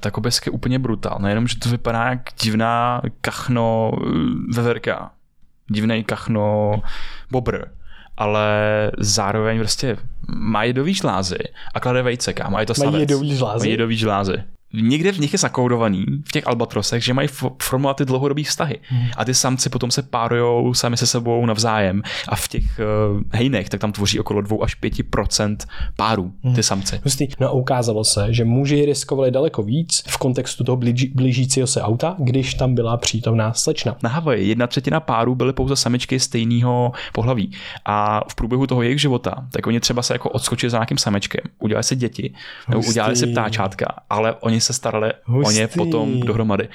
tak obesk je úplně brutál. Nejenom, že to vypadá jak divná kachno eh, veverka, divný kachno bobr, ale zároveň prostě má jedový žlázy a klade vejce, kámo, a je to Mají jedový žlázy? Mají jedový žlázy někde v nich je zakoudovaný, v těch albatrosech, že mají formovat ty dlouhodobé vztahy. Hmm. A ty samci potom se párujou sami se sebou navzájem. A v těch uh, hejnech, tak tam tvoří okolo 2 až 5% párů, hmm. ty samci. Hustý. No a ukázalo se, že muži riskovali daleko víc v kontextu toho blíži, blížícího se auta, když tam byla přítomná slečna. Na Havaji jedna třetina párů byly pouze samičky stejného pohlaví. A v průběhu toho jejich života, tak oni třeba se jako odskočili za nějakým samečkem, udělali si děti, nebo udělali si ptáčátka, ale oni oni se starali Hustý. o ně potom dohromady.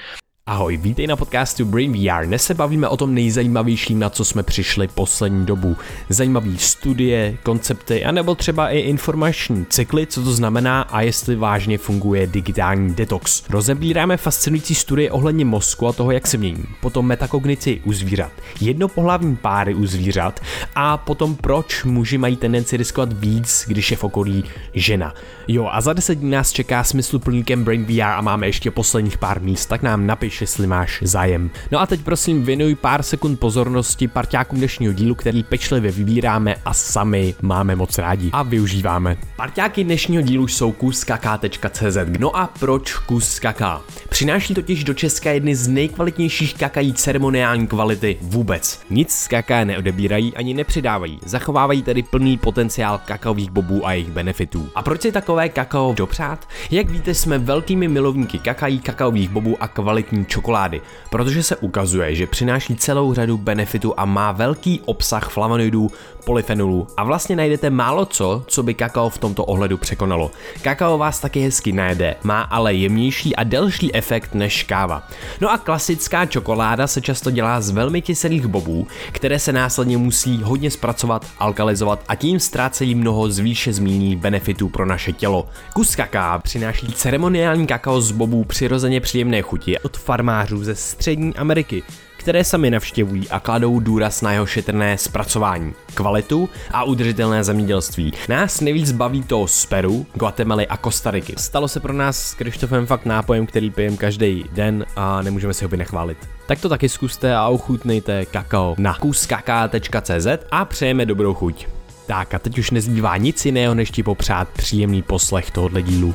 Ahoj, vítej na podcastu Brain VR. Dnes se bavíme o tom nejzajímavějším, na co jsme přišli poslední dobu. Zajímavé studie, koncepty, anebo třeba i informační cykly, co to znamená a jestli vážně funguje digitální detox. Rozebíráme fascinující studie ohledně mozku a toho, jak se mění. Potom metakognici u zvířat, jednopohlavní páry u zvířat a potom proč muži mají tendenci riskovat víc, když je v okolí žena. Jo, a za 10 dní nás čeká smysluplníkem Brain VR a máme ještě posledních pár míst, tak nám napiš napiš, jestli máš zájem. No a teď prosím věnuj pár sekund pozornosti parťákům dnešního dílu, který pečlivě vybíráme a sami máme moc rádi a využíváme. Parťáky dnešního dílu jsou kuskaka.cz. No a proč kus kaka? Přináší totiž do Česka jedny z nejkvalitnějších kakají ceremoniální kvality vůbec. Nic z kaká neodebírají ani nepřidávají, zachovávají tedy plný potenciál kakaových bobů a jejich benefitů. A proč si takové kakao dopřát? Jak víte, jsme velkými milovníky kakají, kakaových bobů a kvalitní čokolády, protože se ukazuje, že přináší celou řadu benefitů a má velký obsah flavonoidů, polyfenolů a vlastně najdete málo co, co by kakao v tomto ohledu překonalo. Kakao vás taky hezky najede, má ale jemnější a delší efekt než káva. No a klasická čokoláda se často dělá z velmi kyselých bobů, které se následně musí hodně zpracovat, alkalizovat a tím ztrácejí mnoho z výše zmíněných benefitů pro naše tělo. Kus kaká přináší ceremoniální kakao z bobů přirozeně příjemné chuti od farmářů ze střední Ameriky, které sami navštěvují a kladou důraz na jeho šetrné zpracování, kvalitu a udržitelné zemědělství. Nás nejvíc baví to z Peru, Guatemaly a Kostariky. Stalo se pro nás s Krištofem fakt nápojem, který pijem každý den a nemůžeme si ho vynechválit. Tak to taky zkuste a ochutnejte kakao na kuskaka.cz a přejeme dobrou chuť. Tak a teď už nezbývá nic jiného, než ti popřát příjemný poslech tohohle dílu.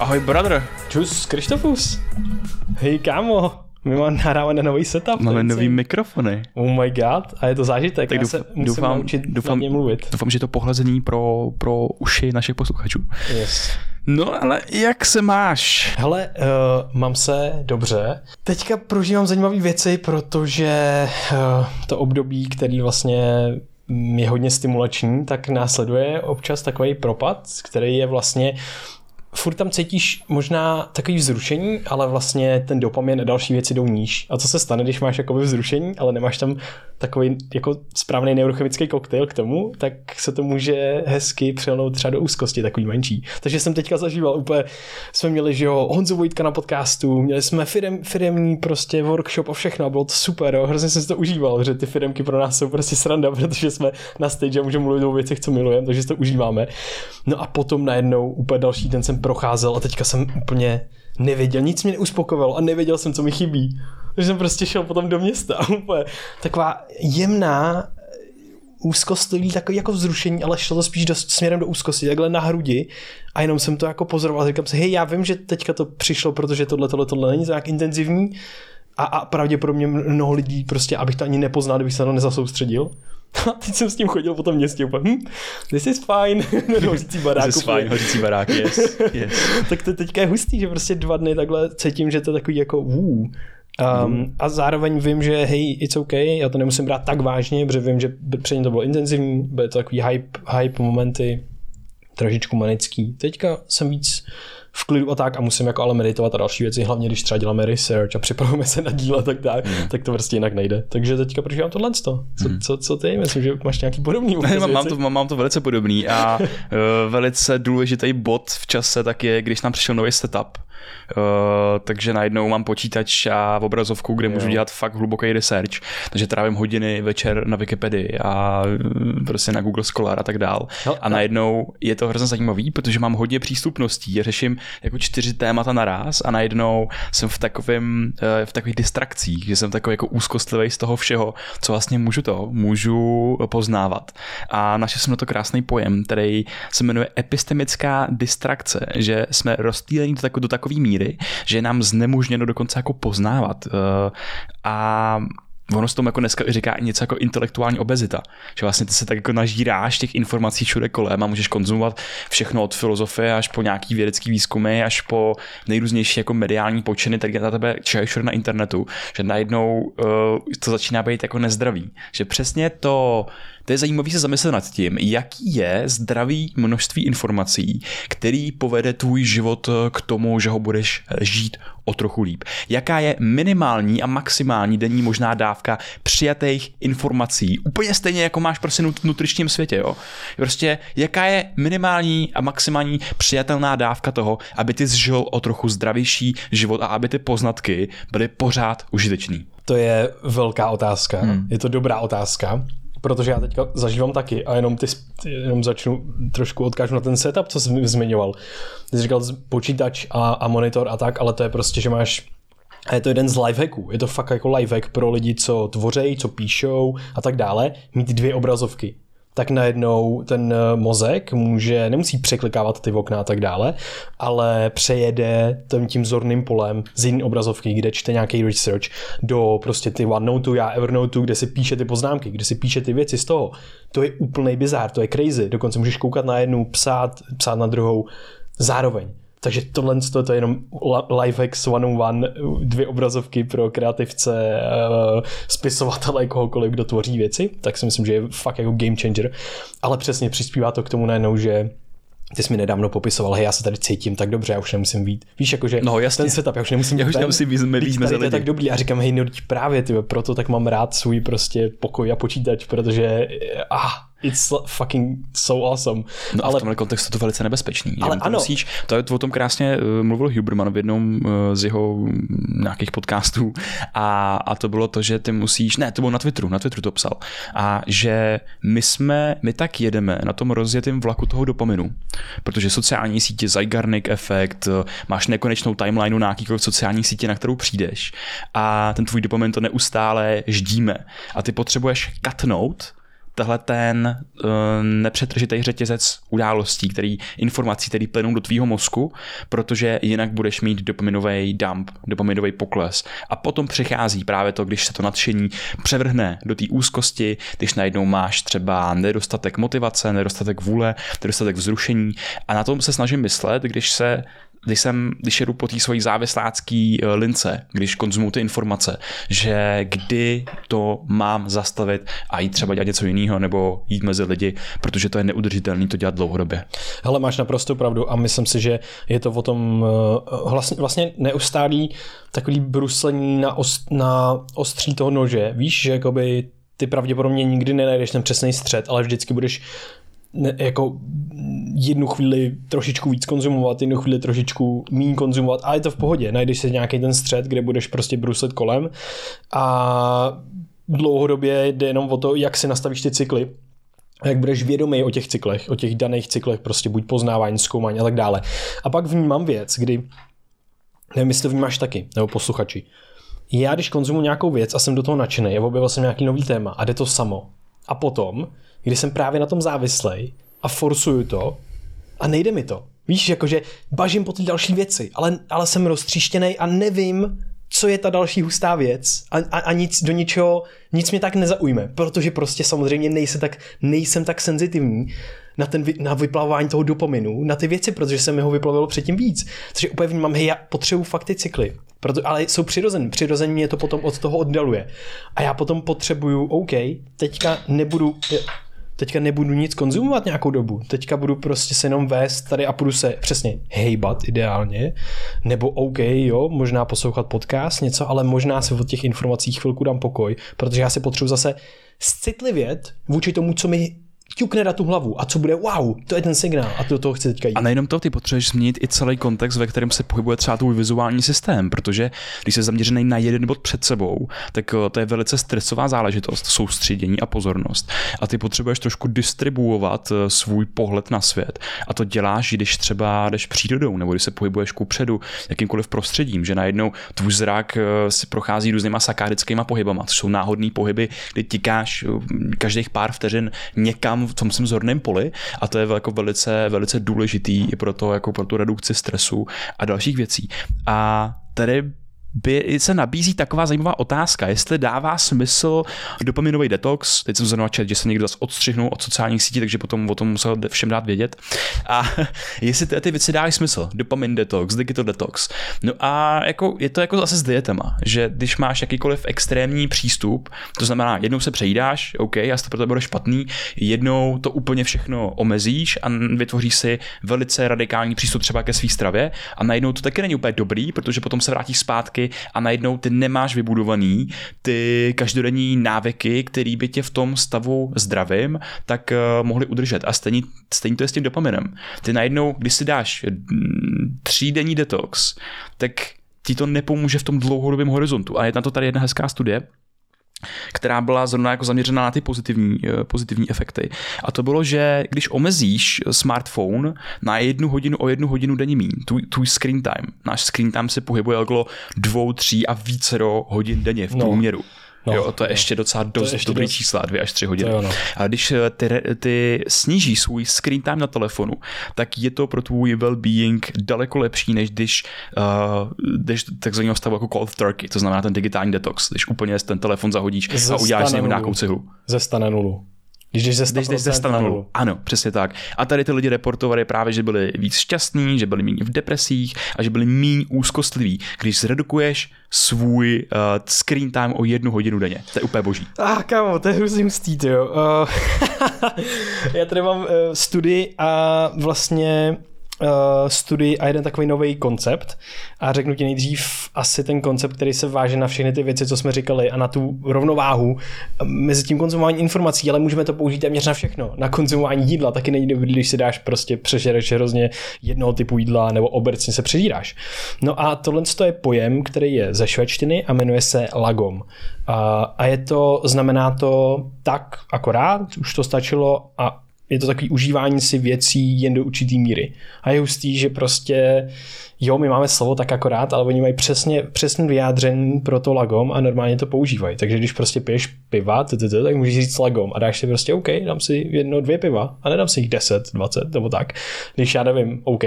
Ahoj, brother. Čus, Krištofus. Hej, kámo. My máme nahrávané nový setup. Máme nový mikrofony. Oh my god, a je to zážitek. Tak Já douf, se musím doufám, naučit doufám, mluvit. Doufám, že to pohlazení pro, pro uši našich posluchačů. Yes. No ale jak se máš? Hele, uh, mám se dobře. Teďka prožívám zajímavé věci, protože uh, to období, který vlastně je hodně stimulační, tak následuje občas takový propad, který je vlastně furt tam cítíš možná takový vzrušení, ale vlastně ten dopamin a další věci jdou níž. A co se stane, když máš jakoby vzrušení, ale nemáš tam takový jako správný neurochemický koktejl k tomu, tak se to může hezky přelnout třeba do úzkosti, takový menší. Takže jsem teďka zažíval úplně, jsme měli, že jo, Honzu Vojtka na podcastu, měli jsme firem, firemní prostě workshop a všechno bylo to super, jo, hrozně jsem si to užíval, že ty firemky pro nás jsou prostě sranda, protože jsme na stage a můžeme mluvit o věcech, co milujeme, takže si to užíváme. No a potom najednou úplně další den jsem procházel a teďka jsem úplně nevěděl, nic mě neuspokojovalo a nevěděl jsem, co mi chybí. Takže jsem prostě šel potom do města úplně taková jemná úzkostlivý, takový jako vzrušení, ale šlo to spíš do, směrem do úzkosti, takhle na hrudi. A jenom jsem to jako pozoroval říkám si, hej, já vím, že teďka to přišlo, protože tohle, tohle, tohle není tak intenzivní. A, a pravděpodobně mnoho lidí prostě, abych to ani nepoznal, kdybych se na to nezasoustředil, A teď jsem s tím chodil po tom městě úplně, hm, this is fine, hořící barák. This is fine, hořící barák, yes, yes. tak to teďka je hustý, že prostě dva dny takhle cítím, že to je takový jako vů. Um, mm. A zároveň vím, že hej, it's OK, já to nemusím brát tak vážně, protože vím, že předtím to bylo intenzivní, byly to takový hype, hype momenty, trošičku manický. Teďka jsem víc v klidu a tak a musím jako ale meditovat a další věci, hlavně když třeba děláme research a připravujeme se na díla tak tak, mm. tak to prostě jinak nejde. Takže teďka prožívám tohle. Co, mm. co, co ty? Myslím, že máš nějaký podobný ne, mám, mám, to, mám, mám to velice podobný a uh, velice důležitý bod v čase tak je, když nám přišel nový setup Uh, takže najednou mám počítač a obrazovku, kde jo. můžu dělat fakt hluboký research, takže trávím hodiny večer na Wikipedii a mm, prostě na Google Scholar a tak dál. No, a najednou je to hrozně zajímavý, protože mám hodně přístupností, řeším jako čtyři témata naraz a najednou jsem v takovém, eh, v takových distrakcích, že jsem takový jako úzkostlivý z toho všeho, co vlastně můžu to, můžu poznávat. A našel jsem na to krásný pojem, který se jmenuje epistemická distrakce, že jsme rozstýlení do, tako, do takové míry, že je nám znemožněno dokonce jako poznávat. Eh, a ono se tomu jako dneska říká i něco jako intelektuální obezita. Že vlastně ty se tak jako nažíráš těch informací všude kolem a můžeš konzumovat všechno od filozofie až po nějaký vědecký výzkumy, až po nejrůznější jako mediální počiny, tak na tebe čekají všude na internetu, že najednou uh, to začíná být jako nezdravý. Že přesně to to je zajímavé se zamyslet nad tím, jaký je zdravý množství informací, který povede tvůj život k tomu, že ho budeš žít o trochu líp. Jaká je minimální a maximální denní možná dávka přijatých informací. Úplně stejně, jako máš prostě v nutričním světě. Jo? Prostě jaká je minimální a maximální přijatelná dávka toho, aby ty zžil o trochu zdravější život a aby ty poznatky byly pořád užitečný. To je velká otázka. Hmm. Je to dobrá otázka protože já teďka zažívám taky a jenom, ty, jenom začnu trošku odkážu na ten setup, co jsi zmiňoval. Ty jsi říkal počítač a, a monitor a tak, ale to je prostě, že máš a je to jeden z lifehacků. Je to fakt jako lifehack pro lidi, co tvořejí, co píšou a tak dále, mít dvě obrazovky tak najednou ten eh, mozek může, nemusí překlikávat ty okna a tak dále, ale přejede tím, tím zorným polem z jiné obrazovky, kde čte nějaký research, do prostě ty OneNote, já Evernote, kde si píše ty poznámky, kde si píše ty věci z toho. To je úplný bizár, to je crazy. Dokonce můžeš koukat na jednu, psát, psát na druhou zároveň. Takže tohle to je jenom Lifehack 101, dvě obrazovky pro kreativce, eh, spisovatele, kohokoliv, kdo tvoří věci, tak si myslím, že je fakt jako game changer. Ale přesně přispívá to k tomu najednou, že ty jsi mi nedávno popisoval, hej, já se tady cítím tak dobře, já už nemusím být. Víš, jakože no, jasně. ten setup, já už nemusím já už nemusím být, být mezi lidi. tak dobrý. A říkám, hej, no právě, ty, proto tak mám rád svůj prostě pokoj a počítač, protože ah, It's fucking so awesome. No ale v tomhle kontextu to velice nebezpečný. Ale ano. Musíš, to je o tom krásně uh, mluvil Huberman v jednom uh, z jeho um, nějakých podcastů a, a to bylo to, že ty musíš, ne, to bylo na Twitteru, na Twitteru to psal, a že my jsme, my tak jedeme na tom rozjetém vlaku toho dopaminu, protože sociální sítě, Zygarnik efekt, uh, máš nekonečnou timelineu na jakýkoliv sociální sítě, na kterou přijdeš a ten tvůj dopamin to neustále ždíme a ty potřebuješ katnout tahle ten uh, nepřetržitý řetězec událostí, který, informací, které plynou do tvýho mozku, protože jinak budeš mít dopaminový dump, dopaminový pokles. A potom přichází právě to, když se to nadšení převrhne do té úzkosti, když najednou máš třeba nedostatek motivace, nedostatek vůle, nedostatek vzrušení. A na tom se snažím myslet, když se když jsem, když jedu po té svojí závislácké eh, lince, když konzumuju ty informace, že kdy to mám zastavit a jít třeba dělat něco jiného nebo jít mezi lidi, protože to je neudržitelné to dělat dlouhodobě. Hele, máš naprosto pravdu a myslím si, že je to o tom vlastně, vlastně neustálý takový bruslení na, ost, na ostří toho nože. Víš, že jakoby ty pravděpodobně nikdy nenajdeš ten přesný střed, ale vždycky budeš ne, jako jednu chvíli trošičku víc konzumovat, jednu chvíli trošičku méně konzumovat, ale je to v pohodě. Najdeš si nějaký ten střed, kde budeš prostě bruslet kolem a dlouhodobě jde jenom o to, jak si nastavíš ty cykly, jak budeš vědomý o těch cyklech, o těch daných cyklech, prostě buď poznávání, zkoumání a tak dále. A pak vnímám věc, kdy, nevím, jestli to vnímáš taky, nebo posluchači. Já, když konzumuji nějakou věc a jsem do toho nadšený, objevil jsem nějaký nový téma a jde to samo. A potom kdy jsem právě na tom závislej a forsuju to a nejde mi to. Víš, jakože bažím po ty další věci, ale, ale jsem roztříštěný a nevím, co je ta další hustá věc a, a, a nic do ničeho, nic mě tak nezaujme, protože prostě samozřejmě nejsem tak, nejsem tak senzitivní na, ten, na vyplavování toho dopaminu, na ty věci, protože jsem mi ho vyplavil předtím víc. Takže úplně vnímám, hej, já potřebuji fakt ty cykly, proto, ale jsou přirozený, přirozeně mě to potom od toho oddaluje. A já potom potřebuju, OK, teďka nebudu, teďka nebudu nic konzumovat nějakou dobu, teďka budu prostě se jenom vést tady a budu se přesně hejbat ideálně, nebo OK, jo, možná poslouchat podcast, něco, ale možná se od těch informací chvilku dám pokoj, protože já si potřebuji zase citlivět vůči tomu, co mi ťukne na tu hlavu a co bude, wow, to je ten signál a ty do toho chci teďka jít. A nejenom to, ty potřebuješ změnit i celý kontext, ve kterém se pohybuje třeba tvůj vizuální systém, protože když jsi zaměřený na jeden bod před sebou, tak eh, to je velice stresová záležitost, soustředění a pozornost. A ty potřebuješ trošku distribuovat eh, svůj pohled na svět. A to děláš, když třeba jdeš přírodou, nebo když se pohybuješ ku předu, jakýmkoliv prostředím, že najednou tvůj zrak eh, si prochází různýma sakádickýma pohybama, to jsou náhodné pohyby, kdy tikáš každých pár vteřin někam v tom zorném poli a to je jako velice, velice důležitý i pro to, jako pro tu redukci stresu a dalších věcí. A tady by se nabízí taková zajímavá otázka, jestli dává smysl dopaminový detox, teď jsem zrovna čet, že se někdo zase odstřihnul od sociálních sítí, takže potom o tom musel všem dát vědět. A jestli ty, ty věci dávají smysl, dopamin detox, digital detox. No a jako, je to jako zase s dietama, že když máš jakýkoliv extrémní přístup, to znamená, jednou se přejídáš, OK, a to pro tebe bude špatný, jednou to úplně všechno omezíš a vytvoříš si velice radikální přístup třeba ke své stravě a najednou to taky není úplně dobrý, protože potom se vrátíš zpátky návyky a najednou ty nemáš vybudovaný ty každodenní návyky, který by tě v tom stavu zdravým, tak uh, mohli udržet. A stejně, stejně to je s tím dopaminem. Ty najednou, když si dáš mm, třídenní detox, tak ti to nepomůže v tom dlouhodobém horizontu. A je na to tady jedna hezká studie, která byla zrovna jako zaměřená na ty pozitivní, eh, pozitivní efekty. A to bylo, že když omezíš smartphone na jednu hodinu o jednu hodinu denně míň, tvůj, tvůj screen time, náš screen time se pohybuje okolo dvou, tří a více hodin denně v no. průměru. No. No, jo, to je no. ještě docela dost ještě dobrý dost... čísla, dvě až tři hodiny. Jo, no. A když eh, ty, ty sníží svůj screen time na telefonu, tak je to pro tvůj well-being daleko lepší, než když uh, jdeš takzvaného stavu jako cold turkey, to znamená ten digitální detox, když úplně ten telefon zahodíš ze a uděláš z něho nějakou cihlu. Ze stane nulu. Když jdeš ze, když ze na nulu. Ano, přesně tak. A tady ty lidi reportovali právě, že byli víc šťastní, že byli méně v depresích a že byli méně úzkostliví. Když zredukuješ svůj uh, screen time o jednu hodinu denně. To je úplně boží. Ah, kámo, to je hrozný mstít, jo. Uh, já tady mám uh, studii a vlastně uh, studii a jeden takový nový koncept a řeknu ti nejdřív asi ten koncept, který se váže na všechny ty věci, co jsme říkali a na tu rovnováhu mezi tím konzumováním informací, ale můžeme to použít téměř na všechno. Na konzumování jídla taky není dobrý, když si dáš prostě přežereš hrozně jednoho typu jídla nebo obecně se přežíráš. No a tohle je pojem, který je ze švédštiny a jmenuje se lagom. A, a je to, znamená to tak akorát, už to stačilo a je to takový užívání si věcí jen do určitý míry. A je hustý, že prostě jo, my máme slovo tak akorát, ale oni mají přesně, přesně vyjádřený pro to lagom a normálně to používají. Takže když prostě piješ piva, tak můžeš říct lagom a dáš si prostě OK, dám si jedno, dvě piva a nedám si jich 10, 20 nebo tak. Když já nevím, OK,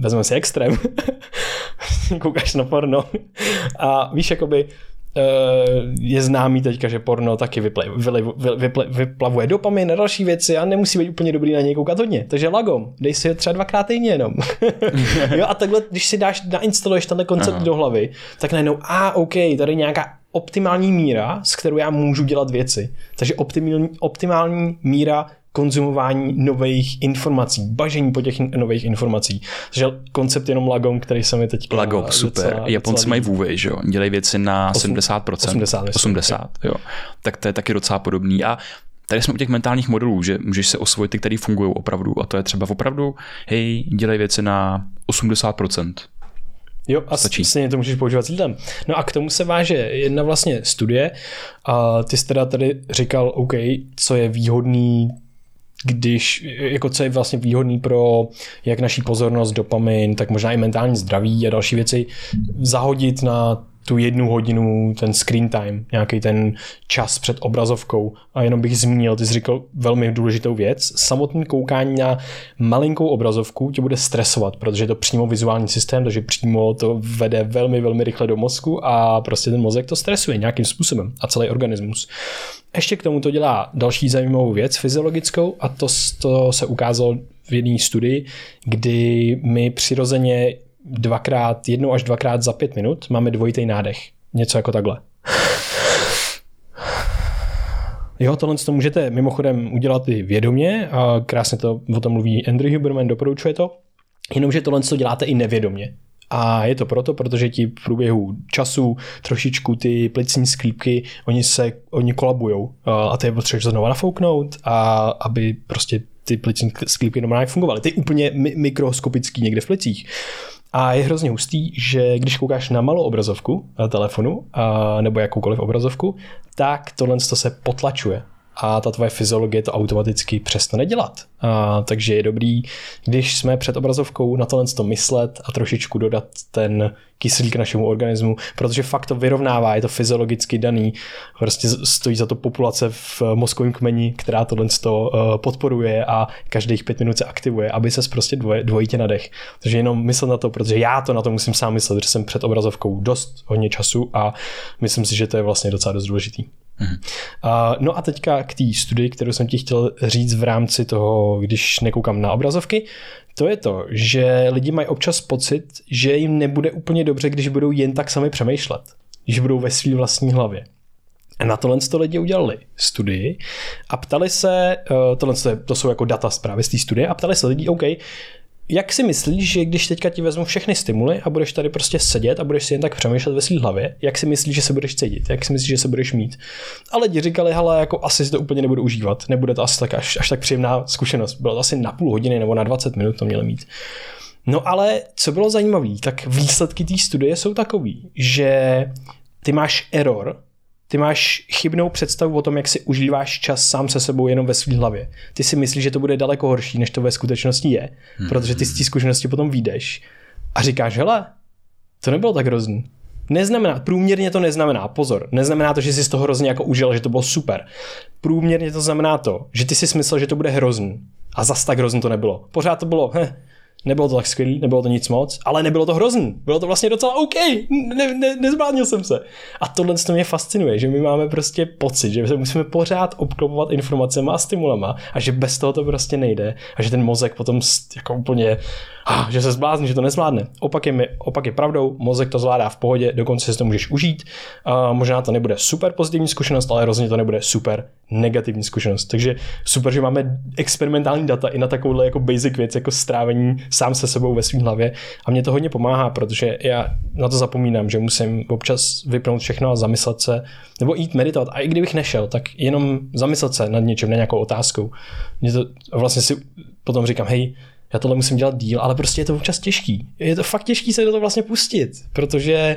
vezmeme si extrém, koukáš na porno a víš, jakoby je známý teďka, že porno taky vyple, vyle, vyple, vyplavuje dopamin a další věci a nemusí být úplně dobrý na něj koukat hodně. Takže lagom, dej si ho třeba dvakrát týdně jenom. jo, a takhle, když si dáš, nainstaluješ tenhle koncept Aha. do hlavy, tak najednou, a OK, tady nějaká optimální míra, s kterou já můžu dělat věci. Takže optimální, optimální míra konzumování nových informací, bažení po těch nových informací. Takže koncept jenom Lagom, který se mi teď Lagom, super. Docela, Japonci mají vůvej, že jo? Dělají věci na 8, 70%. 80, 80 jo. Tak to je taky docela podobný. A tady jsme u těch mentálních modelů, že můžeš se osvojit ty, které fungují opravdu. A to je třeba opravdu, hej, dělej věci na 80%. Jo, a Stačí. stejně to můžeš používat s lidem. No a k tomu se váže jedna vlastně studie a ty jsi teda tady říkal, OK, co je výhodný když, jako co je vlastně výhodný pro jak naší pozornost, dopamin, tak možná i mentální zdraví a další věci, zahodit na tu jednu hodinu, ten screen time, nějaký ten čas před obrazovkou. A jenom bych zmínil, ty jsi říkal velmi důležitou věc. Samotný koukání na malinkou obrazovku tě bude stresovat, protože je to přímo vizuální systém, takže přímo to vede velmi, velmi rychle do mozku a prostě ten mozek to stresuje nějakým způsobem a celý organismus. Ještě k tomu to dělá další zajímavou věc fyziologickou a to, to se ukázalo v jedné studii, kdy my přirozeně dvakrát, jednou až dvakrát za pět minut máme dvojitý nádech. Něco jako takhle. Jo, tohle to můžete mimochodem udělat i vědomě a krásně to o tom mluví Andrew Huberman, doporučuje to. Jenomže tohle to děláte i nevědomě. A je to proto, protože ti v průběhu času trošičku ty plicní sklípky, oni se, oni kolabujou a ty je potřebuješ znovu nafouknout a aby prostě ty plicní sklípky normálně fungovaly. Ty úplně mikroskopický někde v plicích. A je hrozně hustý, že když koukáš na malou obrazovku na telefonu a, nebo jakoukoliv obrazovku, tak tohle se potlačuje a ta tvoje fyziologie to automaticky přestane dělat. A, takže je dobrý, když jsme před obrazovkou na tohle to myslet a trošičku dodat ten kyslík našemu organismu, protože fakt to vyrovnává, je to fyziologicky daný, prostě stojí za to populace v mozkovém kmeni, která tohle to uh, podporuje a každých pět minut se aktivuje, aby se prostě dvoje, dvojitě nadech. Takže jenom myslet na to, protože já to na to musím sám myslet, že jsem před obrazovkou dost hodně času a myslím si, že to je vlastně docela dost důležitý. Uh, no a teďka k té studii, kterou jsem ti chtěl říct v rámci toho, když nekoukám na obrazovky, to je to, že lidi mají občas pocit, že jim nebude úplně dobře, když budou jen tak sami přemýšlet, když budou ve své vlastní hlavě. A na tohle to lidi udělali studii a ptali se, uh, tohle to jsou jako data zprávy z té studie, a ptali se lidi, OK, jak si myslíš, že když teďka ti vezmu všechny stimuly a budeš tady prostě sedět a budeš si jen tak přemýšlet ve své hlavě, jak si myslíš, že se budeš cítit, jak si myslíš, že se budeš mít. A lidi říkali, hele, jako asi si to úplně nebudu užívat, nebude to asi tak až, až tak příjemná zkušenost. Bylo to asi na půl hodiny nebo na 20 minut to měli mít. No ale co bylo zajímavé, tak výsledky té studie jsou takový, že ty máš error, ty máš chybnou představu o tom, jak si užíváš čas sám se sebou jenom ve své hlavě. Ty si myslíš, že to bude daleko horší, než to ve skutečnosti je, hmm. protože ty z té zkušenosti potom vyjdeš a říkáš, hele, to nebylo tak hrozný. Neznamená, průměrně to neznamená, pozor, neznamená to, že jsi z toho hrozně jako užil, že to bylo super. Průměrně to znamená to, že ty si myslel, že to bude hrozný. A zas tak hrozný to nebylo. Pořád to bylo, heh, Nebylo to tak skvělý, nebylo to nic moc, ale nebylo to hrozný. Bylo to vlastně docela OK, ne, ne, nezbránil jsem se. A tohle to mě fascinuje, že my máme prostě pocit, že se musíme pořád obklopovat informacemi a stimulama a že bez toho to prostě nejde a že ten mozek potom jako úplně ah, že se zblázní, že to nezvládne. Opak je, opak je pravdou, mozek to zvládá v pohodě, dokonce si to můžeš užít. A možná to nebude super pozitivní zkušenost, ale rozhodně to nebude super negativní zkušenost. Takže super, že máme experimentální data i na takovouhle jako basic věc, jako strávení sám se sebou ve svém hlavě. A mě to hodně pomáhá, protože já na to zapomínám, že musím občas vypnout všechno a zamyslet se, nebo jít meditovat. A i kdybych nešel, tak jenom zamyslet se nad něčím, na nějakou otázkou. Mě to vlastně si potom říkám, hej, já tohle musím dělat díl, ale prostě je to občas těžký. Je to fakt těžký se do toho vlastně pustit, protože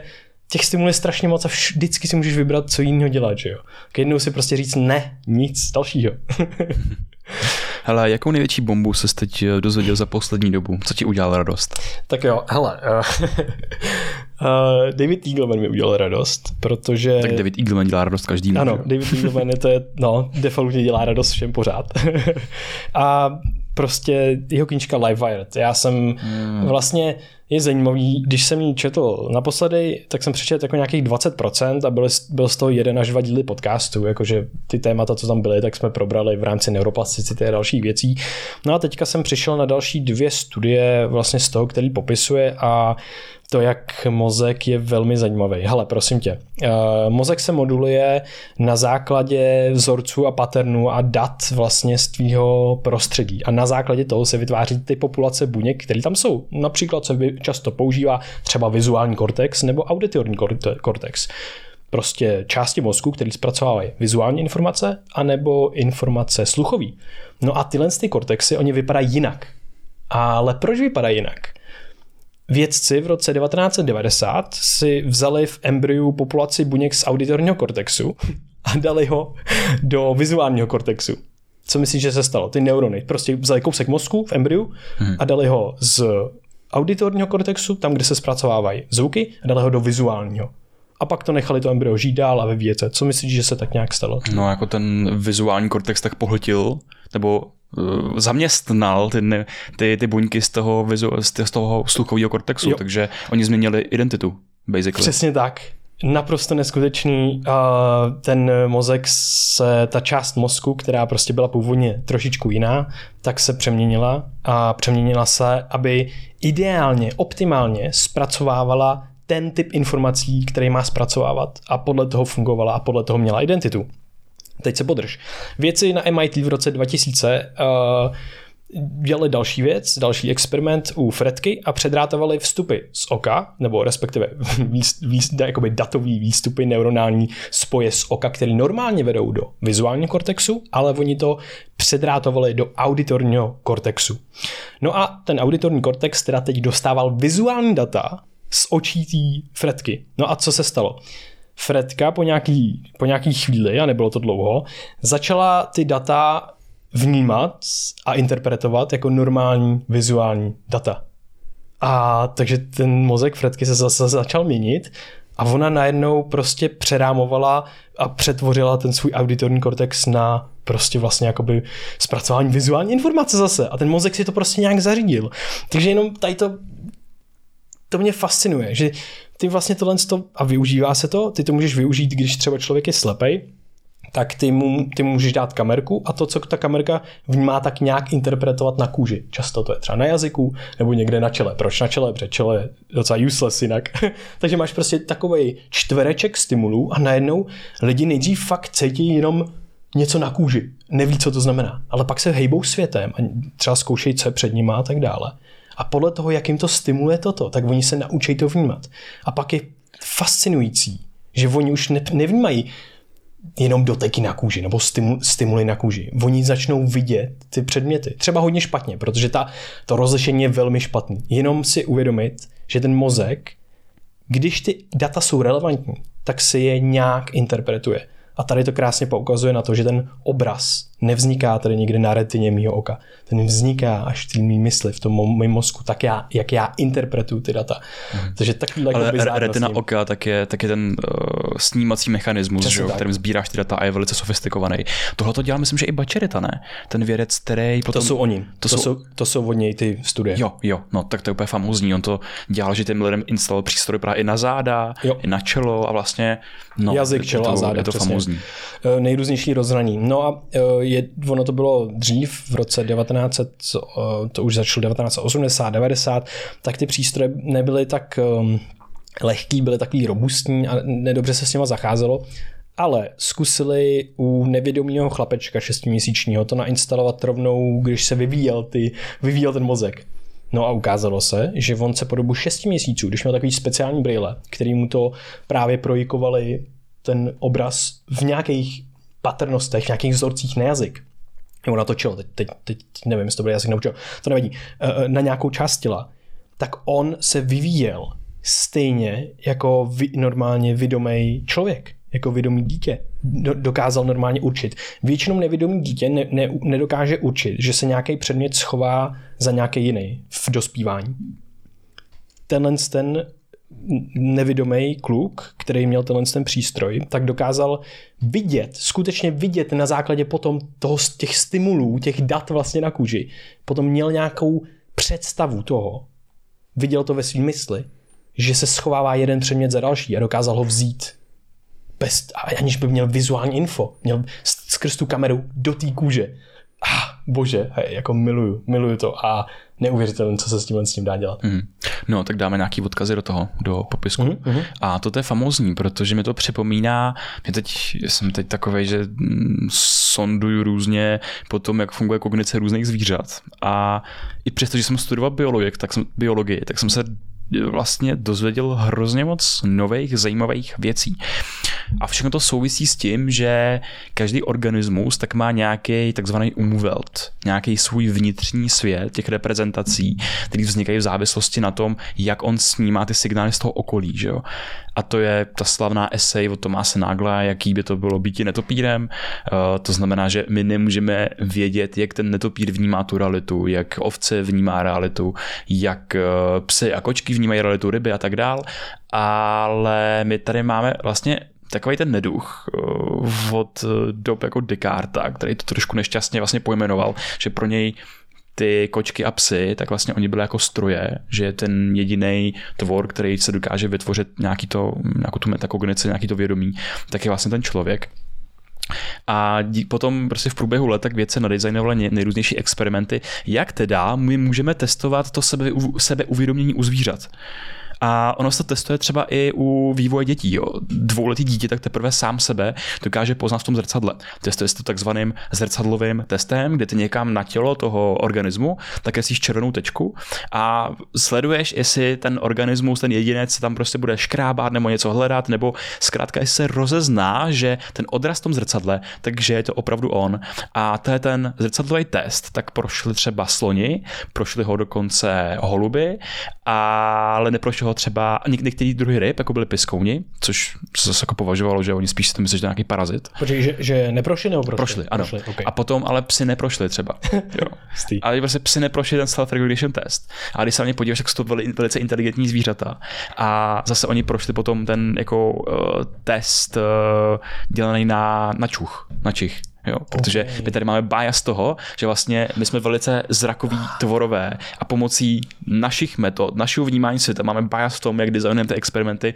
těch stimulů je strašně moc a vždycky si můžeš vybrat, co jiného dělat, že jo. jednou si prostě říct ne, nic dalšího. hele, jakou největší bombu jsi teď eh, dozvěděl za poslední dobu? Co ti udělal radost? Tak jo, hele, uh, David Eagleman mi udělal radost, protože... Tak David Eagleman dělá radost každý. Ano, že? David Eagleman je to je, no, defaultně dělá radost všem pořád. a prostě jeho knížka Wired. Já jsem hmm. vlastně, je zajímavý, když jsem ji četl naposledy, tak jsem přečetl jako nějakých 20% a byl, byl z toho jeden až dva díly podcastu, jakože ty témata, co tam byly, tak jsme probrali v rámci neuroplasticity a dalších věcí. No a teďka jsem přišel na další dvě studie vlastně z toho, který popisuje a to, jak mozek je velmi zajímavý. Hele, prosím tě, uh, mozek se moduluje na základě vzorců a paternů a dat vlastně z tvýho prostředí. A na základě toho se vytváří ty populace buněk, které tam jsou. Například se často používá třeba vizuální kortex nebo auditorní kortex. Prostě části mozku, které zpracovávají vizuální informace anebo informace sluchové. No a tyhle ty kortexy, oni vypadají jinak. Ale proč vypadají jinak? Vědci v roce 1990 si vzali v embryu populaci buněk z auditorního kortexu a dali ho do vizuálního kortexu. Co myslíš, že se stalo? Ty neurony prostě vzali kousek mozku v embryu hmm. a dali ho z auditorního kortexu, tam, kde se zpracovávají zvuky, a dali ho do vizuálního. A pak to nechali to embryo žít dál a vyvíjet se. Co myslíš, že se tak nějak stalo? No, jako ten vizuální kortex tak pohltil, nebo zaměstnal ty, ty, ty buňky z toho, vizu, z toho sluchového kortexu, jo. takže oni změnili identitu, basically. Přesně tak. Naprosto neskutečný. Ten mozek se, ta část mozku, která prostě byla původně trošičku jiná, tak se přeměnila a přeměnila se, aby ideálně, optimálně zpracovávala ten typ informací, který má zpracovávat a podle toho fungovala a podle toho měla identitu. Teď se podrž. Věci na MIT v roce 2000 uh, dělali další věc, další experiment u Fredky a předrátovali vstupy z oka, nebo respektive výst, výst, datový výstupy neuronální spoje z oka, které normálně vedou do vizuálního kortexu, ale oni to předrátovali do auditorního kortexu. No a ten auditorní kortex teda teď dostával vizuální data z očí té Fredky. No a co se stalo? Fredka po nějaký, po nějaký chvíli, a nebylo to dlouho, začala ty data vnímat a interpretovat jako normální vizuální data. A takže ten mozek Fredky se zase začal měnit a ona najednou prostě přerámovala a přetvořila ten svůj auditorní kortex na prostě vlastně jakoby zpracování vizuální informace zase. A ten mozek si to prostě nějak zařídil. Takže jenom tady to, to mě fascinuje, že ty vlastně tohle a využívá se to, ty to můžeš využít, když třeba člověk je slepej, tak ty mu, ty mu můžeš dát kamerku a to, co ta kamerka vnímá, tak nějak interpretovat na kůži. Často to je třeba na jazyku nebo někde na čele. Proč na čele? Protože čele je docela useless jinak. Takže máš prostě takový čtvereček stimulů a najednou lidi nejdřív fakt cítí jenom něco na kůži. Neví, co to znamená. Ale pak se hejbou světem a třeba zkoušejí, co je před nima a tak dále. A podle toho, jak jim to stimuluje toto, tak oni se naučí to vnímat. A pak je fascinující, že oni už ne, nevnímají jenom doteky na kůži nebo stimul, stimuly na kůži. Oni začnou vidět ty předměty. Třeba hodně špatně, protože ta, to rozlišení je velmi špatný. Jenom si uvědomit, že ten mozek, když ty data jsou relevantní, tak se je nějak interpretuje. A tady to krásně poukazuje na to, že ten obraz nevzniká tady někde na retině mýho oka. Ten vzniká až v té mý mysli, v tom mém mozku, tak já, jak já interpretuju ty data. Mm. Takže takový Ale jako retina oka tak je, tak je ten uh, snímací mechanismus, že, kterým sbíráš ty data a je velice sofistikovaný. Tohle to dělá, myslím, že i Bačerita, ne? Ten vědec, který potom... To jsou oni. To, to, jsou, to jsou od něj ty studie. Jo, jo, no tak to je úplně famózní. On to dělal, že těm lidem instaloval přístroj právě i na záda, jo. i na čelo a vlastně no, Jazyk, čelo a záda. Je to famózní. Uh, nejrůznější rozhraní. No a uh, je, ono to bylo dřív, v roce 1900, eh, to už začalo 1980, 90, tak ty přístroje nebyly tak um, lehký, byly takový robustní a nedobře se s nima zacházelo. Ale zkusili u nevědomého chlapečka šestiměsíčního to nainstalovat rovnou, když se vyvíjel, ty, vyvíjel ten mozek. No a ukázalo se, že on se po dobu 6 měsíců, když měl takový speciální brýle, který mu to právě projikovali ten obraz v nějakých patrnostech, nějakých vzorcích na jazyk, nebo natočil, teď, teď, teď nevím, jestli to bude jazyk naučil, to nevadí, eh, eh, na nějakou část těla, tak on se vyvíjel stejně jako vy, normálně vědomý člověk, jako vědomý dítě. Do, dokázal normálně určit. Většinou nevědomý dítě ne, ne, nedokáže určit, že se nějaký předmět schová za nějaký jiný v dospívání. Tenhle ten nevidomý kluk, který měl tenhle ten přístroj, tak dokázal vidět, skutečně vidět na základě potom toho, těch stimulů, těch dat vlastně na kůži. Potom měl nějakou představu toho, viděl to ve svým mysli, že se schovává jeden předmět za další a dokázal ho vzít bez, aniž by měl vizuální info. Měl skrz tu kameru do té kůže. Ah, bože, hej, jako miluju, miluju to a neuvěřitelné, co se s tím s tím dá dělat. Mm. No, tak dáme nějaký odkazy do toho, do popisku. Mm-hmm. A to je famózní, protože mi to připomíná, mě teď, jsem teď takový, že mm, sonduju různě po tom, jak funguje kognice různých zvířat. A i přesto, že jsem studoval biologii, tak jsem, biologii, tak jsem se vlastně dozvěděl hrozně moc nových, zajímavých věcí. A všechno to souvisí s tím, že každý organismus tak má nějaký takzvaný umwelt, nějaký svůj vnitřní svět těch reprezentací, který vznikají v závislosti na tom, jak on snímá ty signály z toho okolí. Že jo? A to je ta slavná esej od Tomáse Nágla, jaký by to bylo být netopírem. Uh, to znamená, že my nemůžeme vědět, jak ten netopír vnímá tu realitu, jak ovce vnímá realitu, jak uh, psy a kočky vnímají realitu, ryby a tak dál. Ale my tady máme vlastně takový ten neduch uh, od dob jako Descartes, který to trošku nešťastně vlastně pojmenoval, že pro něj ty kočky a psy, tak vlastně oni byli jako stroje, že je ten jediný tvor, který se dokáže vytvořit nějaký to, nějakou tu metakognici, nějaký to vědomí, tak je vlastně ten člověk. A potom prostě v průběhu let tak vědce nadizajnovali nejrůznější experimenty, jak teda my můžeme testovat to sebe, sebeuvědomění u zvířat. A ono se testuje třeba i u vývoje dětí. Jo. Dvouletý dítě tak teprve sám sebe dokáže poznat v tom zrcadle. Testuje se to takzvaným zrcadlovým testem, kde ty někam na tělo toho organismu, tak si červenou tečku a sleduješ, jestli ten organismus, ten jedinec tam prostě bude škrábat nebo něco hledat, nebo zkrátka jestli se rozezná, že ten odraz v tom zrcadle, takže je to opravdu on. A to je ten zrcadlový test, tak prošli třeba sloni, prošli ho dokonce holuby, ale neprošli ho třeba některý druhý ryb, jako byly piskouni, což se zase jako považovalo, že oni spíš si to myslí, že to je nějaký parazit. Počkej, že, že neprošli nebo prošli? Prošli, ano. Prošli, okay. A potom ale psy neprošli třeba. Jo. ale prostě psy neprošli ten self-regulation test. A když se na ně podíváš, tak jsou to velice inteligentní zvířata. A zase oni prošli potom ten jako uh, test uh, dělaný na, na čuch, na čich. Jo, protože okay. my tady máme bias toho, že vlastně my jsme velice zrakoví tvorové a pomocí našich metod, našeho vnímání světa máme bias v tom, jak designujeme ty experimenty,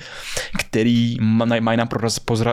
který mají nám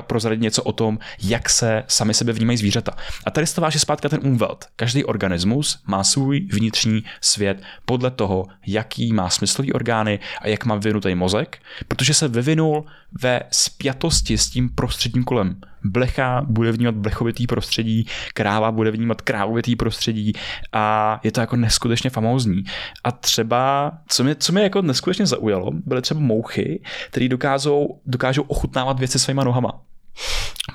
prozradit něco o tom, jak se sami sebe vnímají zvířata. A tady váže zpátky ten Umwelt. Každý organismus má svůj vnitřní svět podle toho, jaký má smyslový orgány a jak má vyvinutý mozek, protože se vyvinul ve spjatosti s tím prostředním kolem. Blecha bude vnímat blechovitý prostředí, kráva bude vnímat krávovitý prostředí a je to jako neskutečně famózní. A třeba, co mě, co mě jako neskutečně zaujalo, byly třeba mouchy, které dokážou, dokážou ochutnávat věci svýma nohama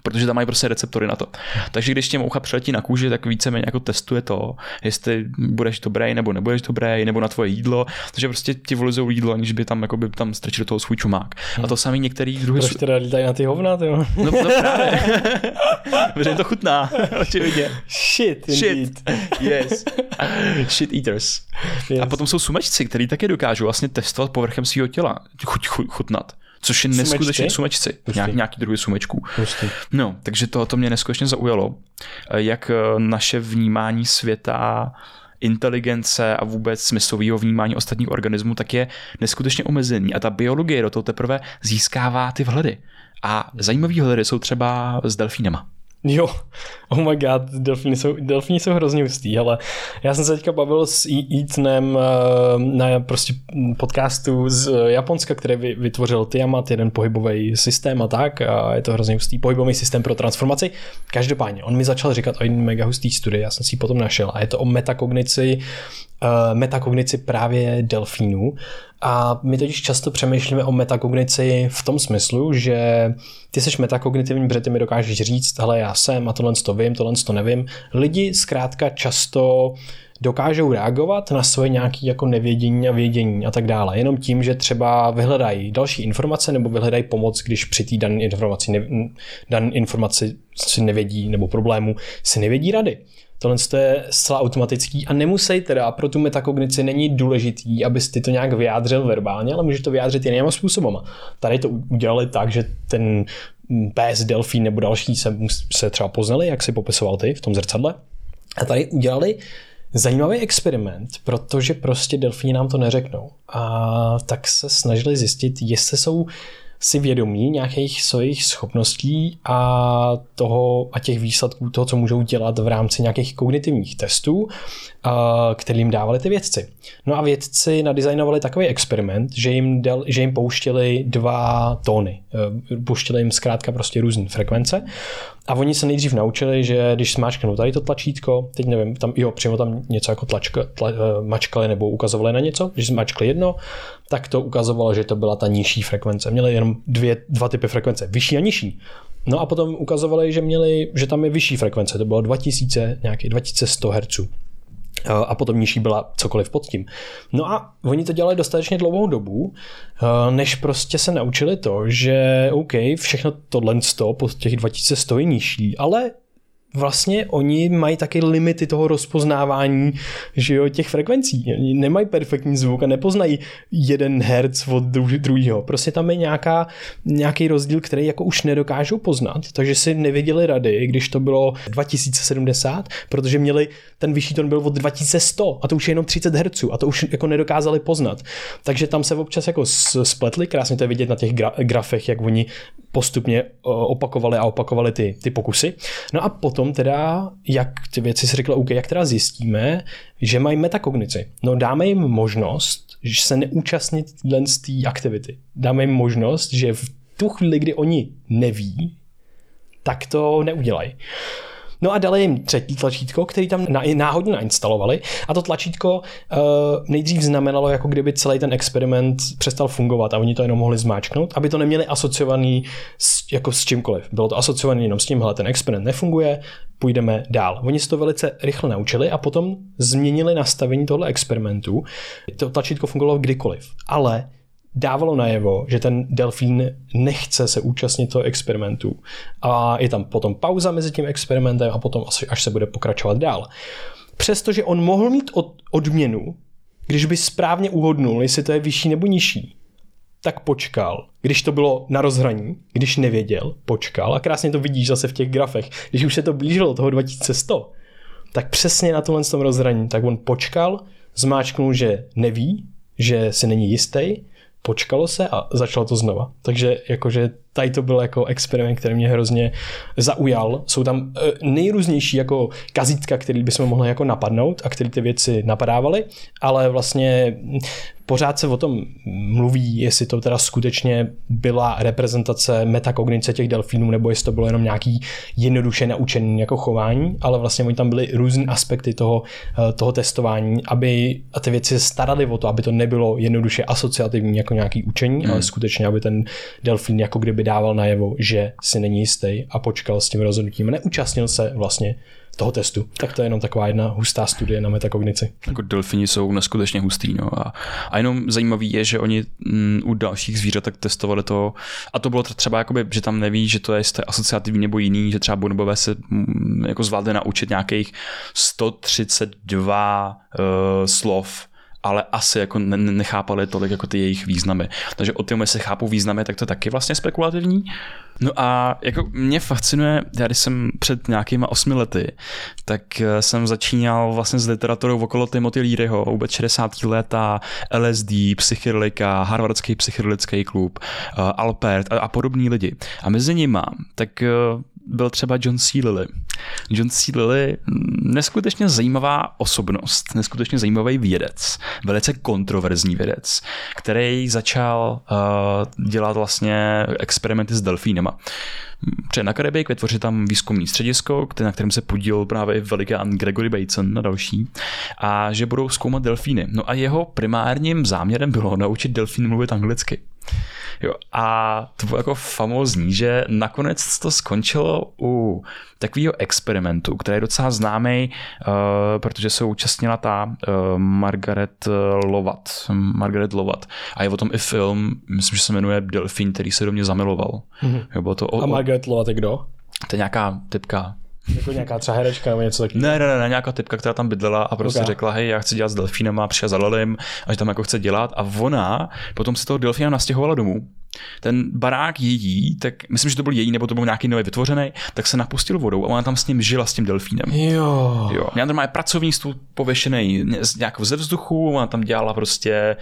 protože tam mají prostě receptory na to. Takže když tě moucha přeletí na kůži, tak víceméně jako testuje to, jestli budeš dobrý nebo nebudeš dobrý, nebo na tvoje jídlo, takže prostě ti volizují jídlo, aniž by tam jako by tam strčili do toho svůj čumák. A to samý některý druhý... Proč teda lítají na ty hovna, ty jo? No, no právě. Protože to chutná, očividně. Shit, Shit. Yes. Shit eaters. Yes. A potom jsou sumečci, kteří také dokážou vlastně testovat povrchem svého těla, chuť, chuť, chutnat což je neskutečně sumečci, nějak, nějaký druhý sumečků. Pustý. No, takže to, to mě neskutečně zaujalo, eh, jak eh, naše vnímání světa inteligence a vůbec smyslového vnímání ostatních organismů, tak je neskutečně omezený. A ta biologie do toho teprve získává ty vhledy. A zajímavé vhledy jsou třeba s delfínama. Jo, oh my god, delfíny jsou, delfíny jsou hrozně hustý, ale já jsem se teďka bavil s Ethanem eh, na prostě podcastu z Japonska, který vytvořil Tiamat, jeden pohybový systém a tak, a je to hrozně hustý pohybový systém pro transformaci. Každopádně, on mi začal říkat o jedné mega hustý studii, já jsem si ji potom našel. A je to o metakognici, metakognici právě delfínů a my totiž často přemýšlíme o metakognici v tom smyslu, že ty jsi metakognitivní, protože ty mi dokážeš říct, hele já jsem a tohle to vím, tohle to nevím. Lidi zkrátka často dokážou reagovat na svoje nějaké jako nevědění a vědění a tak dále. Jenom tím, že třeba vyhledají další informace nebo vyhledají pomoc, když při té dané informaci, ne, dané informaci si nevědí nebo problému si nevědí rady. Tohle je zcela automatický a nemusí teda pro tu metakognici není důležitý, abys ty to nějak vyjádřil verbálně, ale může to vyjádřit jinýma způsobama. Tady to udělali tak, že ten pes, delfín nebo další se, se třeba poznali, jak si popisoval ty v tom zrcadle. A tady udělali zajímavý experiment, protože prostě delfíni nám to neřeknou. A tak se snažili zjistit, jestli jsou si vědomí nějakých svých schopností a toho a těch výsledků toho, co můžou dělat v rámci nějakých kognitivních testů, který jim dávali ty vědci. No a vědci nadizajnovali takový experiment, že jim, del, že jim pouštěli dva tóny. E, pouštěli jim zkrátka prostě různé frekvence a oni se nejdřív naučili, že když smáčknou tady to tlačítko, teď nevím, tam, jo, přímo tam něco jako tlačka, tla, e, mačkali nebo ukazovali na něco, když smáčkli jedno, tak to ukazovalo, že to byla ta nižší frekvence. Měli jenom dvě, dva typy frekvence, vyšší a nižší. No a potom ukazovali, že měli, že tam je vyšší frekvence, to bylo 2000, nějaký 2100 Hz a potom nižší byla cokoliv pod tím. No a oni to dělali dostatečně dlouhou dobu, než prostě se naučili to, že OK, všechno tohle pod těch 2100 je nižší, ale vlastně oni mají taky limity toho rozpoznávání že jo, těch frekvencí. Oni nemají perfektní zvuk a nepoznají jeden herc od druhého. Prostě tam je nějaká, nějaký rozdíl, který jako už nedokážou poznat, takže si nevěděli rady, když to bylo 2070, protože měli ten vyšší ton byl od 2100 a to už je jenom 30 Hz a to už jako nedokázali poznat. Takže tam se občas jako spletli, krásně to je vidět na těch gra- grafech, jak oni postupně opakovali a opakovali ty, ty pokusy. No a potom teda, jak ty věci si řekla, OK, jak teda zjistíme, že mají metakognici. No dáme jim možnost, že se neúčastnit z té aktivity. Dáme jim možnost, že v tu chvíli, kdy oni neví, tak to neudělají. No a dali jim třetí tlačítko, který tam náhodně nainstalovali a to tlačítko uh, nejdřív znamenalo, jako kdyby celý ten experiment přestal fungovat a oni to jenom mohli zmáčknout, aby to neměli asociovaný s, jako s čímkoliv. Bylo to asociovaný jenom s tím, hele, ten experiment nefunguje, půjdeme dál. Oni se to velice rychle naučili a potom změnili nastavení tohle experimentu. To tlačítko fungovalo kdykoliv, ale dávalo najevo, že ten delfín nechce se účastnit toho experimentu. A je tam potom pauza mezi tím experimentem a potom až, až se bude pokračovat dál. Přestože on mohl mít od, odměnu, když by správně uhodnul, jestli to je vyšší nebo nižší, tak počkal. Když to bylo na rozhraní, když nevěděl, počkal. A krásně to vidíš zase v těch grafech. Když už se to blížilo toho 2100, tak přesně na tomhle tom rozhraní, tak on počkal, zmáčknul, že neví, že si není jistý počkalo se a začalo to znova. Takže jakože tady to byl jako experiment, který mě hrozně zaujal. Jsou tam eh, nejrůznější jako kazítka, který bychom mohli jako napadnout a který ty věci napadávaly, ale vlastně pořád se o tom mluví, jestli to teda skutečně byla reprezentace metakognice těch delfínů, nebo jestli to bylo jenom nějaký jednoduše naučený jako chování, ale vlastně oni tam byly různé aspekty toho, eh, toho testování, aby a ty věci se starali o to, aby to nebylo jednoduše asociativní jako nějaký učení, hmm. ale skutečně, aby ten delfín jako kdyby dával najevo, že si není jistý a počkal s tím rozhodnutím. Neúčastnil se vlastně toho testu. Tak to je jenom taková jedna hustá studie na metakognici. Jako delfini jsou neskutečně hustý. No. A, a jenom zajímavý je, že oni mm, u dalších zvířat tak testovali to, a to bylo třeba, jakoby, že tam neví, že to je asociativní nebo jiný, že třeba bonobové se mm, jako zvládli naučit nějakých 132 uh, slov ale asi jako nechápali tolik jako ty jejich významy. Takže o tom, jestli chápou významy, tak to je taky vlastně spekulativní. No a jako mě fascinuje, já když jsem před nějakýma osmi lety, tak eh, jsem začínal vlastně s literaturou okolo Timothy Learyho, vůbec 60. léta, LSD, psychedelika, Harvardský psychedelický klub, uh, Alpert a, a podobní lidi. A mezi nimi tak uh, byl třeba John C. Lilly. John C. Lilly, neskutečně zajímavá osobnost, neskutečně zajímavý vědec, velice kontroverzní vědec, který začal uh, dělat vlastně experimenty s delfínama. Přijel na Karibik, vytvořil tam výzkumný středisko, na kterém se podílel právě velikán Gregory Bateson a další, a že budou zkoumat delfíny. No a jeho primárním záměrem bylo naučit delfíny mluvit anglicky. Jo, a to bylo jako famózní, že nakonec to skončilo u takového experimentu, který je docela známý, uh, protože se účastnila ta uh, Margaret Lovat. Margaret Lovat. A je o tom i film, myslím, že se jmenuje Delfín, který se do mě zamiloval. Mm-hmm. Jo, bylo to o, a Margaret Lovat je kdo? To je nějaká typka, jako nějaká třeba herečka nebo něco takového. Ne, ne, ne, ne, nějaká typka, která tam bydlela a prostě okay. řekla, hej, já chci dělat s delfínem a přišla za Lelim a že tam jako chce dělat a ona potom se toho delfína nastěhovala domů ten barák její, tak myslím, že to byl její, nebo to byl nějaký nový vytvořený, tak se napustil vodou a ona tam s ním žila s tím delfínem. Jo. jo. Měla normálně pracovní stůl pověšený nějak ze vzduchu, ona tam dělala prostě, eh,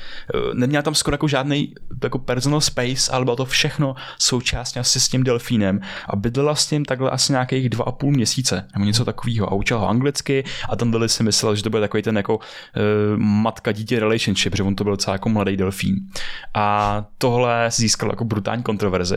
neměla tam skoro jako žádný jako personal space, ale bylo to všechno součástně asi s tím delfínem a bydlela s tím takhle asi nějakých dva a půl měsíce nebo něco takového a učila ho anglicky a tam byli si myslel, že to bude takový ten jako uh, matka dítě relationship, že on to byl celý jako mladý delfín. A tohle získal získal jako brutální kontroverzi,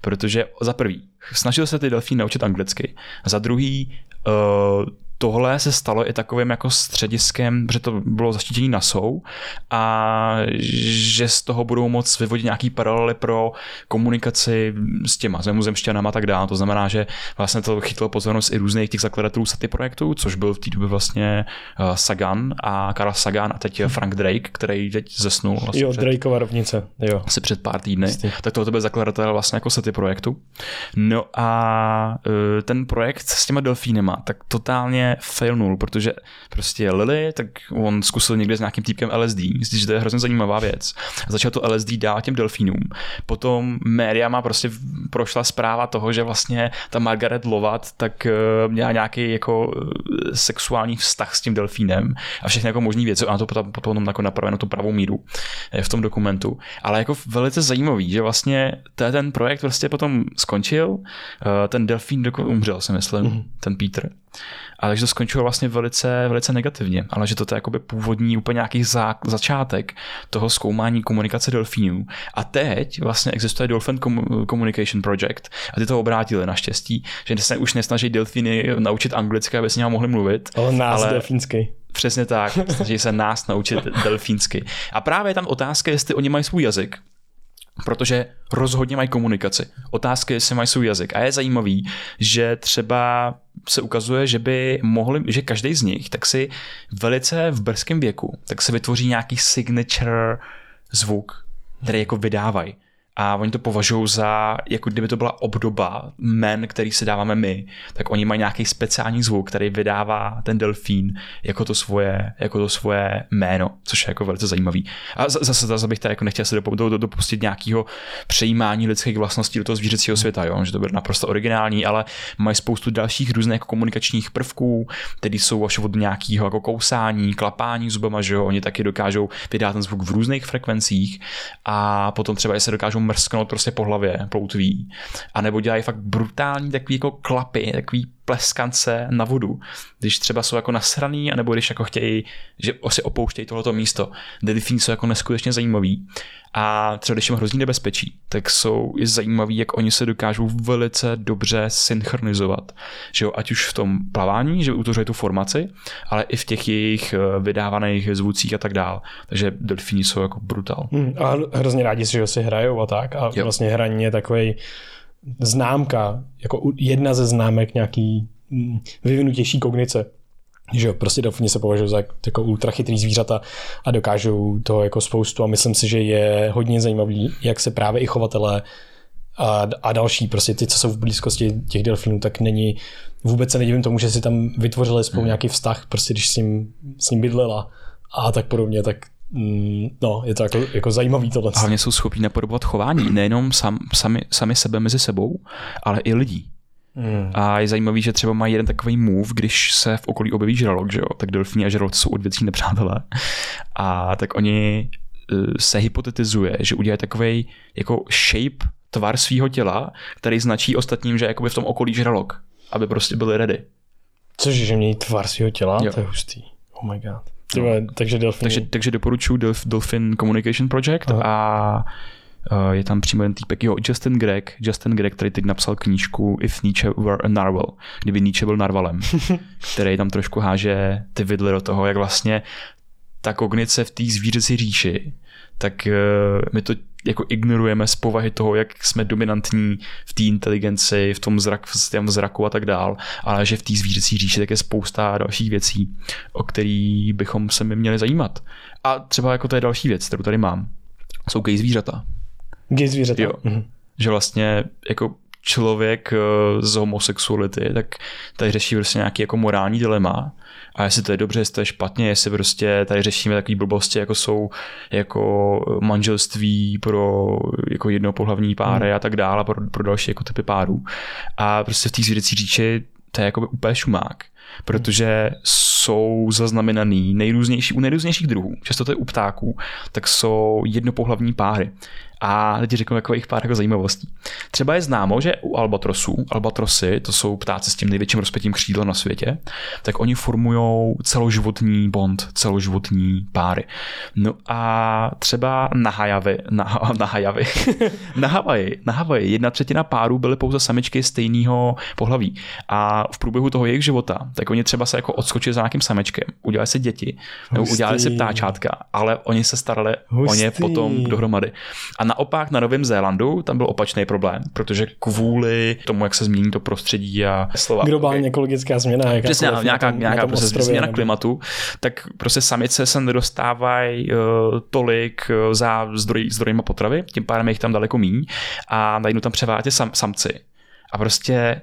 protože za prvý, snažil se ty delfíny naučit anglicky, za druhý, uh, tohle se stalo i takovým jako střediskem, protože to bylo zaštítění NASou a že z toho budou moc vyvodit nějaký paralely pro komunikaci s těma zemuzemšťanama a tak dále. To znamená, že vlastně to chytlo pozornost i různých těch zakladatelů SATY projektů, což byl v té době vlastně uh, Sagan a Karl Sagan a teď Frank Drake, který teď zesnul. Vlastně jo, před, Drakeova rovnice. Jo. Asi před pár týdny. Jistý. Tak tohle byl zakladatel vlastně jako SATY projektu. No a uh, ten projekt s těma delfínema, tak totálně failnul, protože prostě Lily, tak on zkusil někde s nějakým týpkem LSD, myslím, že to je hrozně zajímavá věc. A začal to LSD dát těm delfínům. Potom média má prostě prošla zpráva toho, že vlastně ta Margaret Lovat tak eh, měla nějaký jako eh, sexuální vztah s tím delfínem a všechny jako možný věci. Ona to potom, potom jako napraveno tu pravou míru v tom dokumentu. Ale jako velice zajímavý, že vlastně ten projekt prostě potom skončil, eh, ten delfín umřel, si myslím, mm-hmm. ten Peter A takže to skončilo vlastně velice, velice negativně, ale že to je jakoby původní úplně nějaký za, začátek toho zkoumání komunikace delfínů. A teď vlastně existuje Dolphin Communication Project a ty to obrátili naštěstí, že se už nesnaží delfíny naučit anglicky, aby s nimi mohli mluvit. Ale nás ale... delfínsky. Přesně tak, snaží se nás naučit delfínsky. A právě je tam otázka, jestli oni mají svůj jazyk, protože rozhodně mají komunikaci. Otázka je, jestli mají svůj jazyk. A je zajímavý, že třeba se ukazuje, že by mohli, že každý z nich tak si velice v brzkém věku, tak se vytvoří nějaký signature zvuk, který jako vydávají a oni to považují za, jako kdyby to byla obdoba men, který si dáváme my, tak oni mají nějaký speciální zvuk, který vydává ten delfín jako to svoje, jako to svoje jméno, což je jako velice zajímavý. A zase, zase bych tady jako nechtěl se dopustit nějakého přejímání lidských vlastností do toho zvířecího světa, jo? že to bude naprosto originální, ale mají spoustu dalších různých jako komunikačních prvků, které jsou až od nějakého jako kousání, klapání zubama, že jo? oni taky dokážou vydat ten zvuk v různých frekvencích a potom třeba se dokážou mrsknout prostě po hlavě ploutví. A nebo dělají fakt brutální takový jako klapy, takový pleskance na vodu. Když třeba jsou jako nasraný, anebo když jako chtějí, že si opouštějí tohleto místo. Delfíny jsou jako neskutečně zajímavý. A třeba když jim hrozí nebezpečí, tak jsou je zajímavý, jak oni se dokážou velice dobře synchronizovat. Že jo, ať už v tom plavání, že utvořují tu formaci, ale i v těch jejich eh, vydávaných zvucích a tak dál. Takže delfíni jsou jako brutal. Hmm, a hrozně rádi že si hrajou a tak. A jo. vlastně hraní je takový známka, jako jedna ze známek nějaký mm, vyvinutější kognice. Že jo, prostě delfíni se považují za jako ultrachytrý zvířata a dokážou to jako spoustu a myslím si, že je hodně zajímavý, jak se právě i chovatelé a, a další, prostě ty, co jsou v blízkosti těch delfínů, tak není, vůbec se nedivím tomu, že si tam vytvořili spolu hmm. nějaký vztah, prostě když s ním, s ním bydlela a tak podobně, tak no, je to jako, jako zajímavý tohle. Hlavně jsou schopni napodobovat chování, nejenom sam, sami, sami sebe mezi sebou, ale i lidí. Hmm. A je zajímavý, že třeba mají jeden takový move, když se v okolí objeví žralok, že jo? tak delfíni a žraloci jsou odvěcí nepřátelé. A tak oni uh, se hypotetizuje, že udělají takový jako shape, tvar svého těla, který značí ostatním, že jakoby v tom okolí žralok, aby prostě byli ready. Cože, že mějí tvar svého těla? Jo. To je hustý. Oh my god. Tyhle, no. takže, delfín... takže, takže doporučuji Dolphin Communication Project Aha. a Uh, je tam přímo ten týpek, jo, Justin Greg, Justin Greg, který teď napsal knížku If Nietzsche were a Narwhal, kdyby Nietzsche byl narvalem, který tam trošku háže ty vidly do toho, jak vlastně ta kognice v té zvířecí říši, tak uh, my to jako ignorujeme z povahy toho, jak jsme dominantní v té inteligenci, v tom, zrak, v tom zraku a tak dál, ale že v té zvířecí říši tak je spousta dalších věcí, o který bychom se mi měli zajímat. A třeba jako to je další věc, kterou tady mám. Jsou gay zvířata. Gay zvířata. Jo. Mhm. Že vlastně jako člověk eh, z homosexuality, tak tady řeší prostě nějaký jako morální dilema a jestli to je dobře, jestli to je špatně, jestli prostě tady řešíme takové blbosti, jako jsou jako manželství pro jako jednopohlavní páry hmm. a tak dále, pro, pro další jako typy párů. A prostě v té zvědecí říči to je jako úplně šumák, protože jsou zaznamenaný nejrůznější, u nejrůznějších druhů, často to je u ptáků, tak jsou jednopohlavní páry. A teď řeknu takových pár jako zajímavostí. Třeba je známo, že u albatrosů, albatrosy, to jsou ptáci s tím největším rozpětím křídla na světě, tak oni formují celoživotní bond, celoživotní páry. No a třeba na Hajavi, na, na Hajavi, na Havaji, na Havaji jedna třetina párů byly pouze samičky stejného pohlaví. A v průběhu toho jejich života, tak oni třeba se jako odskočili za nějakým samečkem, udělali si děti, nebo udělali si ptáčátka, ale oni se starali Hustý. o ně potom dohromady. A naopak na Novém Zélandu tam byl opačný problém, protože kvůli tomu, jak se změní to prostředí a slova. Globální ekologická změna. Přesně, ano, nějaká, tom, nějaká prostě změna klimatu, tak prostě samice se nedostávají uh, tolik uh, za zdroj, zdrojima potravy, tím pádem je jich tam daleko míň a najednou tam převádět sam, samci. A prostě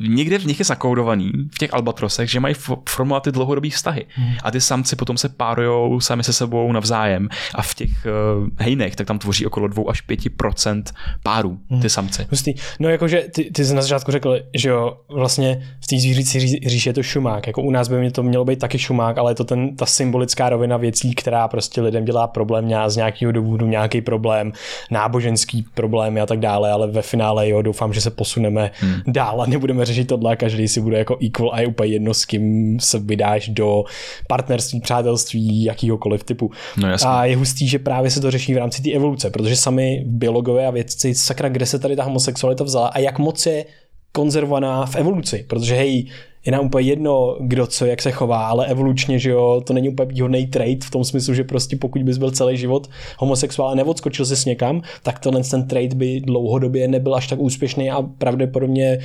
někde v nich je zakoudovaný, v těch albatrosech, že mají formovat ty dlouhodobý vztahy. Hmm. A ty samci potom se párujou sami se sebou navzájem a v těch uh, hejnech tak tam tvoří okolo 2 až 5% párů hmm. ty samci. Hustý. No jakože ty, ty jsi na začátku řekl, že jo, vlastně v té zvířící říši je to šumák. Jako u nás by to mělo být taky šumák, ale je to ten, ta symbolická rovina věcí, která prostě lidem dělá problém z nějakého důvodu, nějaký problém, náboženský problém a tak dále, ale ve finále jo, doufám, že se posuneme hmm. dál a nebudeme řešit tohle a každý si bude jako equal a je úplně jedno, s kým se vydáš do partnerství, přátelství, jakýhokoliv typu. No. A je hustý, že právě se to řeší v rámci té evoluce, protože sami biologové a vědci, sakra, kde se tady ta homosexualita vzala a jak moc je konzervovaná v evoluci, protože hej, je nám úplně jedno, kdo co, jak se chová, ale evolučně, že jo, to není úplně výhodný trait v tom smyslu, že prostě pokud bys byl celý život homosexuál a neodskočil se s někam, tak tenhle ten trait by dlouhodobě nebyl až tak úspěšný a pravděpodobně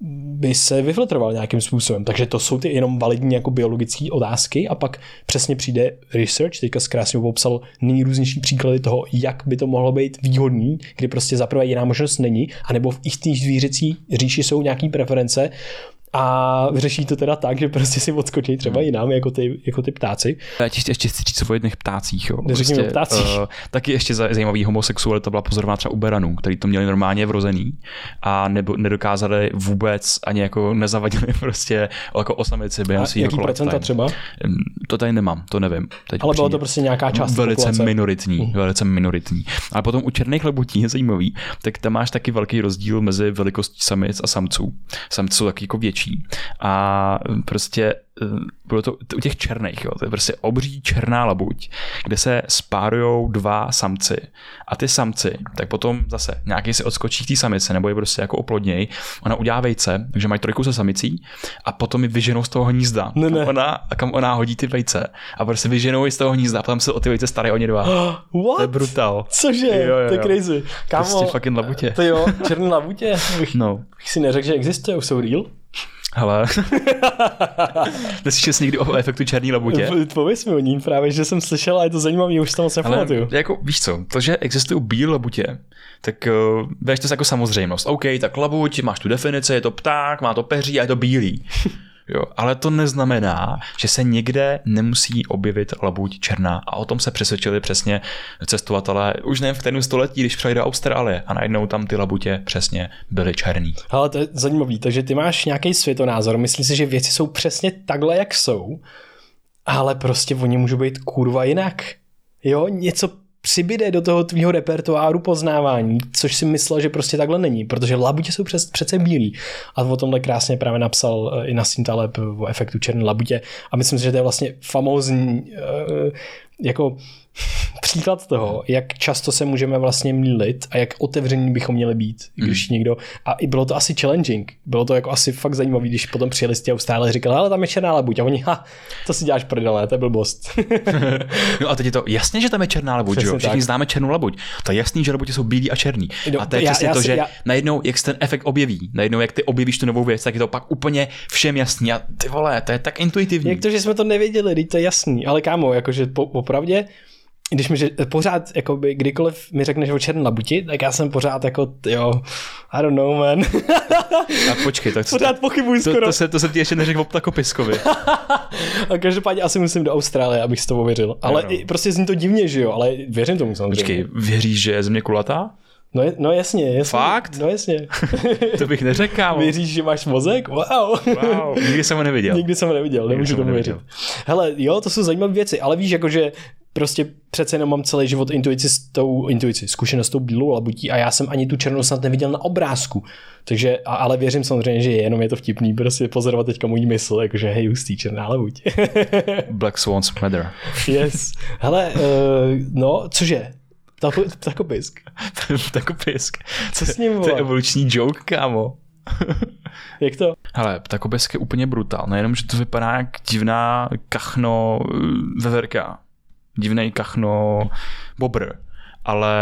by se vyfiltroval nějakým způsobem. Takže to jsou ty jenom validní jako biologické otázky a pak přesně přijde research, teďka zkrásně popsal nejrůznější příklady toho, jak by to mohlo být výhodný, kdy prostě zaprvé jiná možnost není, anebo v té zvířecí říši jsou nějaké preference, a řeší to teda tak, že prostě si odskočí třeba jinam, jako ty, jako ty ptáci. Já ti ještě chci říct o jedných ptácích. Jo. Neřekni o ptácích. Uh, taky ještě zajímavý homosexualita byla pozorována třeba u beranů, který to měli normálně vrozený a nebo, nedokázali vůbec ani jako nezavadili prostě jako osamici během svého jaký procenta třeba? To tady nemám, to nevím. Teď Ale bylo to prostě nějaká část Velice populace. minoritní, uh. velice minoritní. A potom u černých labutí je zajímavý, tak tam máš taky velký rozdíl mezi velikostí samic a samců. Samci jsou taky jako větší větší. A prostě bylo to u těch černých, jo, to je prostě obří černá labuť, kde se spárujou dva samci a ty samci, tak potom zase nějaký si odskočí té samice nebo je prostě jako oplodněj, ona udělá vejce, takže mají trojku se samicí a potom ji vyženou z toho hnízda, ne, ne. Kam, ona, kam ona hodí ty vejce a prostě vyženou ji z toho hnízda a potom se o ty vejce starají oni dva. What? To je brutal. Cože? Jo, jo, To je jo. crazy. Kámo, Prostě fucking labutě. To jo, černý labutě. Bych, No, bych si neřekl, že existuje, už jsou real. Hele. Neslyšel jsi někdy o efektu černý labutě? Pověz mi o ní právě, že jsem slyšel a je to zajímavý, už to moc Ale nepamatuju. jako, víš co, to, že existují bílé labutě, tak uh, bereš to jako samozřejmost. OK, tak labuť, máš tu definici, je to pták, má to peří a je to bílý. Jo, ale to neznamená, že se někde nemusí objevit labuť černá. A o tom se přesvědčili přesně cestovatelé už nevím v kterém století, když přijeli do Austrálie a najednou tam ty labutě přesně byly černý. Ale to je zajímavý, takže ty máš nějaký světonázor, myslíš si, že věci jsou přesně takhle, jak jsou, ale prostě oni můžou být kurva jinak. Jo, něco přibyde do toho tvýho repertoáru poznávání, což si myslel, že prostě takhle není, protože labutě jsou přes, přece bílí. A o tomhle krásně právě napsal eh, i Nassim Taleb o efektu černé labutě a myslím si, že to je vlastně famózní eh, jako příklad toho, jak často se můžeme vlastně mýlit a jak otevření bychom měli být, když někdo, a i bylo to asi challenging, bylo to jako asi fakt zajímavý, když potom přijeli z a říkali, ale tam je černá labuť a oni, ha, to si děláš prdele, to je blbost. No a teď je to jasně, že tam je černá labuť, že jo? Všichni tak. známe černou labuť. To je jasný, že labutě jsou bílí a černý. No, a to je já- přesně já to, že já- najednou, jak se ten efekt objeví, najednou, jak ty objevíš tu novou věc, tak je to pak úplně všem jasný. A ty vole, to je tak intuitivní. Jak to, že jsme to nevěděli, to je jasný, ale kámo, jakože po, opravdě, když mi že, pořád, jakoby, kdykoliv mi řekneš o černé labuti, tak já jsem pořád jako, jo, I don't know, man. A počkej, tak pořád pochybuji to, skoro. to, se, to jsem ti ještě neřekl o ptakopiskovi. A každopádně asi musím do Austrálie, abych s tobou věřil. Ale Jo. i, prostě zní to divně, že jo, ale věřím tomu samozřejmě. Počkej, věříš, že je země kulatá? No, je, no jasně, jasně. Fakt? No jasně. To bych neřekl. Věříš, že máš mozek? Wow. Wow, nikdy jsem ho neviděl. Nikdy jsem ho neviděl, nemůžu jsem ho tomu věřit. Hele, jo, to jsou zajímavé věci, ale víš, jakože prostě přece jenom mám celý život intuici s tou intuici, zkušenost s tou bílou labutí a já jsem ani tu černou snad neviděl na obrázku. Takže, a, ale věřím samozřejmě, že je, jenom je to vtipný prostě pozorovat teďka můj mysl, jakože hej, hustý černá labuť. Black Swans Matter. yes. Hele, uh, no, cože? Tako- Takopisk. Ptakopisk. Co s ním, To je vole? evoluční joke, kámo. Jak to? Hele, ptakopesk je úplně brutál. Nejenom, že to vypadá jak divná kachno eh, veverka. Divný kachno bobr. Ale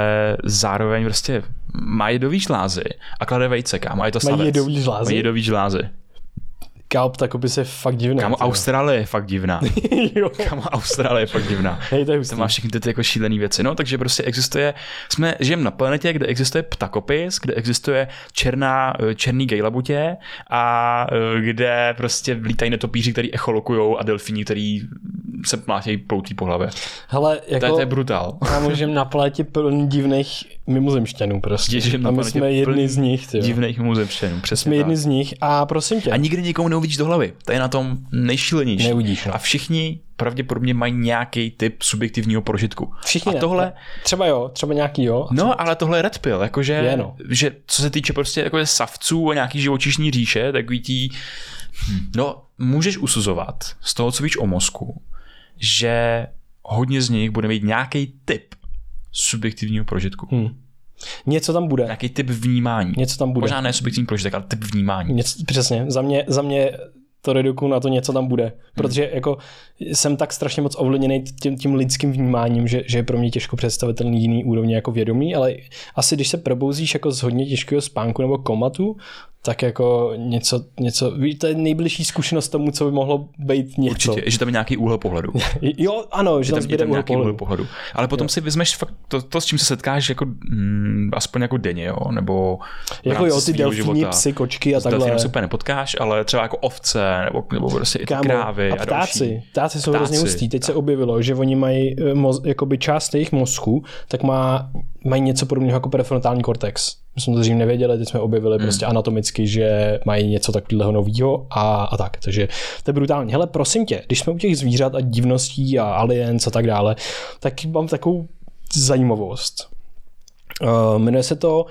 zároveň prostě má jedový žlázy a klade vejce, kámo. A je to Mají jedový žlázy? Má jedový žlázy. Kámo, takopis je fakt divný. Kámo, tyjo. Austrálie je fakt divná. jo. Kámo, Austrálie je fakt divná. Hej, to je hustý. To má všechny ty, ty jako šílené věci. No, takže prostě existuje, jsme, žijeme na planetě, kde existuje ptakopis, kde existuje černá, eh, černý gejlabutě a eh, kde prostě lítají netopíři, který echolokujou a delfíni, který se mlátějí ploutí po hlavě. Hele, To je, jako to je brutál. já můžem na planetě plný divných mimozemšťanů prostě. Na a my jsme jedni z nich, ty jo. Divných mimozemštěnů, přesně Jsme tak. jedni z nich a prosím tě, A nikdy nikomu neuvidíš do hlavy. To je na tom nejšílenější. Neuvidíš, no. A všichni pravděpodobně mají nějaký typ subjektivního prožitku. všichni a ne. tohle, Třeba jo, třeba nějaký jo. no ale tohle je red pill, jakože, Je, no. že co se týče prostě jako savců a nějaký živočišní říše, takový tí, no můžeš usuzovat z toho, co víš o mozku, že hodně z nich bude mít nějaký typ subjektivního prožitku. Hm. Něco tam bude. Nějaký typ vnímání. Něco tam bude. Možná ne subjektivní prožitek, ale typ vnímání. Něco, přesně, za mě, za mě to reduku na to něco tam bude. Protože jako jsem tak strašně moc ovlivněný tím, tím lidským vnímáním, že, že je pro mě těžko představitelný jiný úrovně jako vědomí, ale asi když se probouzíš jako z hodně těžkého spánku nebo komatu, tak jako něco, něco, víš, to je nejbližší zkušenost tomu, co by mohlo být něco. Určitě, že tam je nějaký úhel pohledu. Jo, ano, že tam tam, je tam úhel nějaký úhel pohledu. Ale potom si vezmeš fakt to, to, s čím se setkáš jako mm, aspoň jako denně, jo, nebo Jako jo, ty života. psy, kočky a takhle. se úplně nepotkáš, ale třeba jako ovce, nebo, nebo prostě Kámo, krávy a a, ptáci, další. ptáci jsou Ptáci, hrozně hustý. Teď se objevilo, že oni mají eh, moz, jakoby část jejich mozku, tak má, mají něco podobného jako prefrontální kortex. My jsme to dřív nevěděli, teď jsme objevili Hmm. prostě anatomicky, že mají něco takového nového a, a tak. Takže to je brutální. Hele, prosím tě, když jsme u těch zvířat a divností a aliens a tak dále, tak mám takovou zajímavost. Uh, jmenuje se to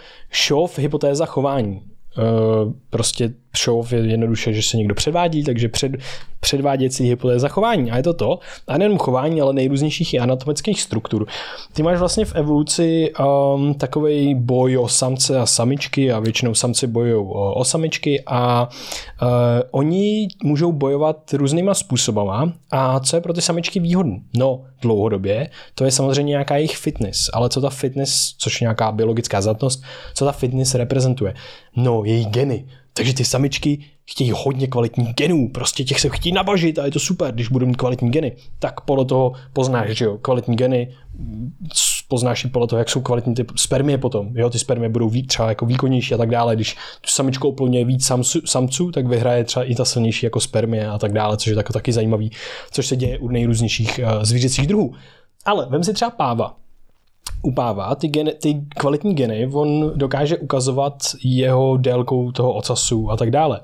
Show hypotéza chování. Uh, prostě show je jednoduše, že se někdo předvádí, takže před, předváděcí hypotéza chování. A je to to, a nejen chování, ale nejrůznějších i anatomických struktur. Ty máš vlastně v evoluci um, takový boj o samce a samičky a většinou samci bojují o, o samičky a uh, oni můžou bojovat různýma způsobama a co je pro ty samičky výhodné? No, dlouhodobě, to je samozřejmě nějaká jejich fitness, ale co ta fitness, což je nějaká biologická zatnost, co ta fitness reprezentuje? No, její geny. Takže ty samičky chtějí hodně kvalitních genů, prostě těch se chtějí nabažit a je to super, když budou mít kvalitní geny. Tak podle toho poznáš, že jo, kvalitní geny, poznáš i podle toho, jak jsou kvalitní ty spermie potom. Jo, ty spermie budou víc, třeba jako výkonnější a tak dále. Když tu samičkou oplňuje víc samců, samců, tak vyhraje třeba i ta silnější jako spermie a tak dále, což je tako, taky zajímavý, což se děje u nejrůznějších uh, zvířecích druhů. Ale vem si třeba páva. U páva ty, geny, ty kvalitní geny, on dokáže ukazovat jeho délkou toho ocasu a tak dále.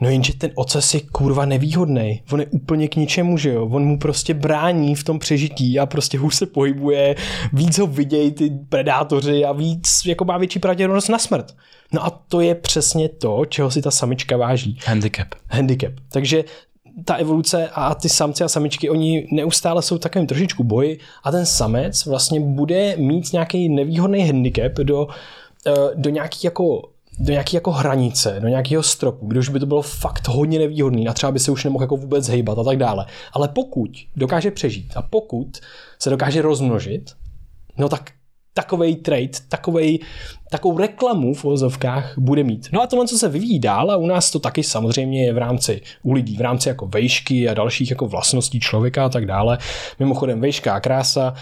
No jenže ten ocas je kurva nevýhodný. On je úplně k ničemu, že jo. On mu prostě brání v tom přežití a prostě hůř se pohybuje, víc ho vidějí ty predátoři a víc jako má větší pravděpodobnost na smrt. No a to je přesně to, čeho si ta samička váží. Handicap. Handicap. Takže ta evoluce a ty samci a samičky, oni neustále jsou v takovém trošičku boji a ten samec vlastně bude mít nějaký nevýhodný handicap do, eh, do nějaký jako do nějaké jako hranice, do nějakého stropu, kde už by to bylo fakt hodně nevýhodný a třeba by se už nemohl jako vůbec hejbat a tak dále. Ale pokud dokáže přežít a pokud se dokáže rozmnožit, no tak takovej trade, takovej, takovou reklamu v ozovkách bude mít. No a tohle, co se vyvíjí dál, a u nás to taky samozřejmě je v rámci u lidí, v rámci jako vejšky a dalších jako vlastností člověka a tak dále. Mimochodem vejška a krása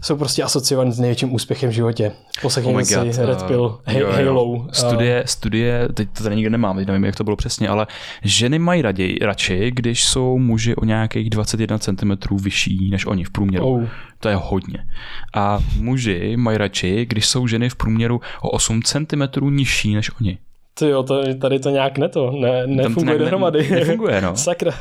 jsou prostě asociovaný s největším úspěchem v životě. Poslechněme si God, Red uh, Pill, jo, jo. Halo. Studie, studie, teď to tady nikde nemám, teď nevím, jak to bylo přesně, ale ženy mají raději, radši, když jsou muži o nějakých 21 cm vyšší než oni v průměru. Oh. To je hodně. A muži mají radši, když jsou ženy v průměru o 8 cm nižší než oni. Ty jo, to, tady to nějak ne to, ne, nefunguje ne- dohromady. nefunguje, no. Sakra,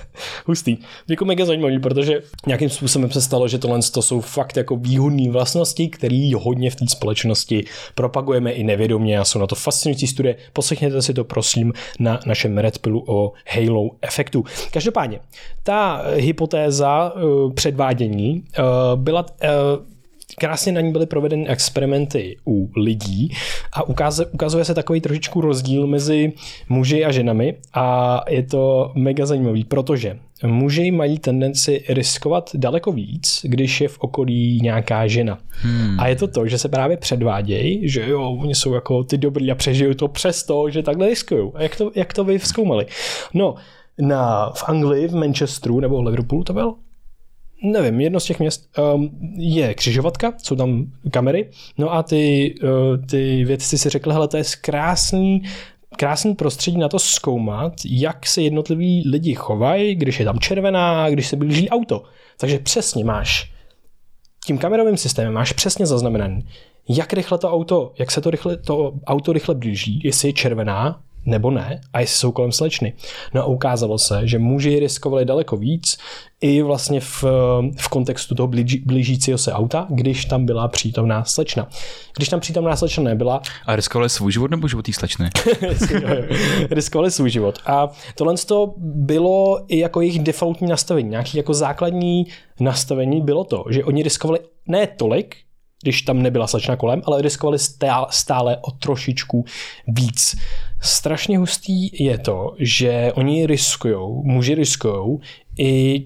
hustý. Jako mega zajímavý, protože nějakým způsobem se stalo, že tohle to jsou fakt jako výhodné vlastnosti, které hodně v té společnosti propagujeme i nevědomě a jsou na to fascinující studie. Poslechněte si to prosím na našem Red Pillu o Halo efektu. Každopádně, ta hypotéza uh, předvádění uh, byla uh, krásně na ní byly provedeny experimenty u lidí a ukáze, ukazuje se takový trošičku rozdíl mezi muži a ženami a je to mega zajímavý, protože muži mají tendenci riskovat daleko víc, když je v okolí nějaká žena. Hmm. A je to to, že se právě předvádějí, že jo, oni jsou jako ty dobrý a přežijou to přesto, že takhle riskují. A jak to, jak to vy vzkoumali? No, na, v Anglii, v Manchesteru nebo v Liverpoolu to byl? Nevím, jedno z těch měst um, je křižovatka, jsou tam kamery, no a ty, uh, ty vědci si řekli, hele, to je krásný krásný prostředí na to zkoumat, jak se jednotliví lidi chovají, když je tam červená, když se blíží auto. Takže přesně máš tím kamerovým systémem máš přesně zaznamenaný, jak rychle to auto, jak se to, rychle, to auto rychle blíží, jestli je červená, nebo ne, a jestli jsou kolem slečny. No a ukázalo se, že muži riskovali daleko víc i vlastně v, v kontextu toho blíží, blížícího se auta, když tam byla přítomná slečna. Když tam přítomná slečna nebyla... A riskovali svůj život nebo život té slečny? riskovali svůj život. A tohle to bylo i jako jejich defaultní nastavení. Nějaký jako základní nastavení bylo to, že oni riskovali ne tolik, když tam nebyla slečna kolem, ale riskovali stále o trošičku víc. Strašně hustý je to, že oni riskujou, muži riskujou i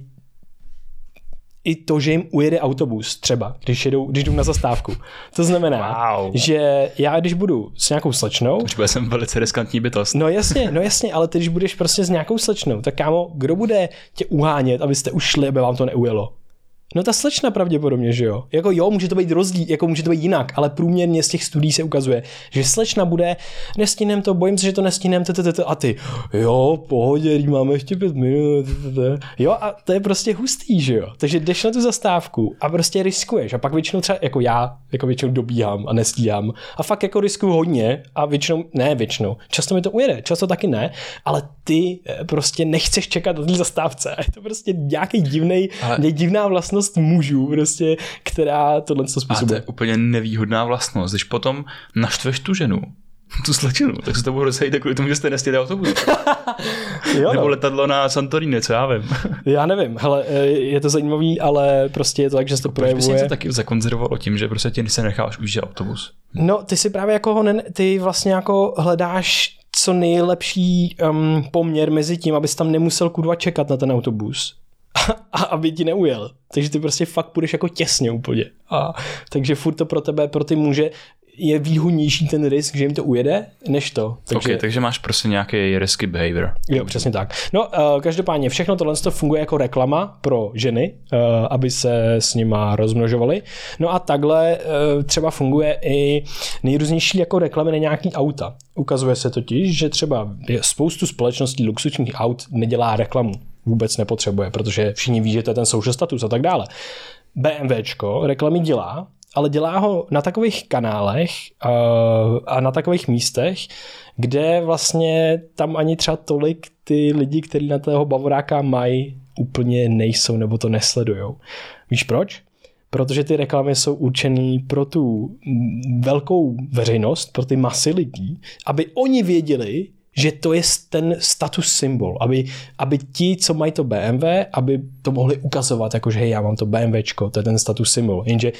i to, že jim ujede autobus třeba, když, jedou, když jdou na zastávku. To znamená, wow. že já když budu s nějakou slečnou... Počkej, jsem velice riskantní bytost. No jasně, no jasně, ale ty když budeš prostě s nějakou slečnou, tak kámo, kdo bude tě uhánět, abyste už šli, aby vám to neujelo? No ta slečna pravděpodobně, že jo. Jako jo, může to být rozdíl, jako může to být jinak, ale průměrně z těch studií se ukazuje, že slečna bude, nestinem to, bojím se, že to nestinem, a ty, jo, pohodě, máme ještě pět minut, jo, a to je prostě hustý, že jo. Takže jdeš na tu zastávku a prostě riskuješ a pak většinou třeba, jako já, jako většinou dobíhám a nestíhám a fakt jako riskuju hodně a většinou, ne většinou, často mi to ujede, často taky ne, ale ty eh, prostě nechceš čekat na té zastávce. Je to prostě nějaký divný, ale... divná vlastnost vlastnost mužů, prostě, která tohle způsobuje. A to je úplně nevýhodná vlastnost. Když potom naštveš tu ženu, tu slečinu, tak se to bude rozejít kvůli tomu, že jste nestěli autobus. jo, no. Nebo letadlo na Santorini, co já vím. já nevím, hele, e, je to zajímavý, ale prostě je to tak, že se to Proč projevuje. Proč to taky zakonzervovalo tím, že prostě ti se necháš už autobus? No, ty si právě jako ho ne, ty vlastně jako hledáš co nejlepší um, poměr mezi tím, abys tam nemusel kurva čekat na ten autobus a aby ti neujel. Takže ty prostě fakt půjdeš jako těsně úplně. A, takže furt to pro tebe, pro ty muže je výhodnější ten risk, že jim to ujede, než to. Takže, okay, takže máš prostě nějaký risky behavior. Jo, přesně tak. No, uh, každopádně všechno tohle to funguje jako reklama pro ženy, uh, aby se s nima rozmnožovaly. No a takhle uh, třeba funguje i nejrůznější jako reklamy na nějaký auta. Ukazuje se totiž, že třeba spoustu společností luxusních aut nedělá reklamu vůbec nepotřebuje, protože všichni ví, že to je ten social status a tak dále. BMWčko reklamy dělá, ale dělá ho na takových kanálech uh, a na takových místech, kde vlastně tam ani třeba tolik ty lidi, kteří na toho bavoráka mají, úplně nejsou nebo to nesledujou. Víš proč? Protože ty reklamy jsou určený pro tu velkou veřejnost, pro ty masy lidí, aby oni věděli, že to je ten status symbol, aby, aby ti, co mají to BMW, aby to mohli ukazovat, jako že hej, já mám to BMWčko, to je ten status symbol. Jenže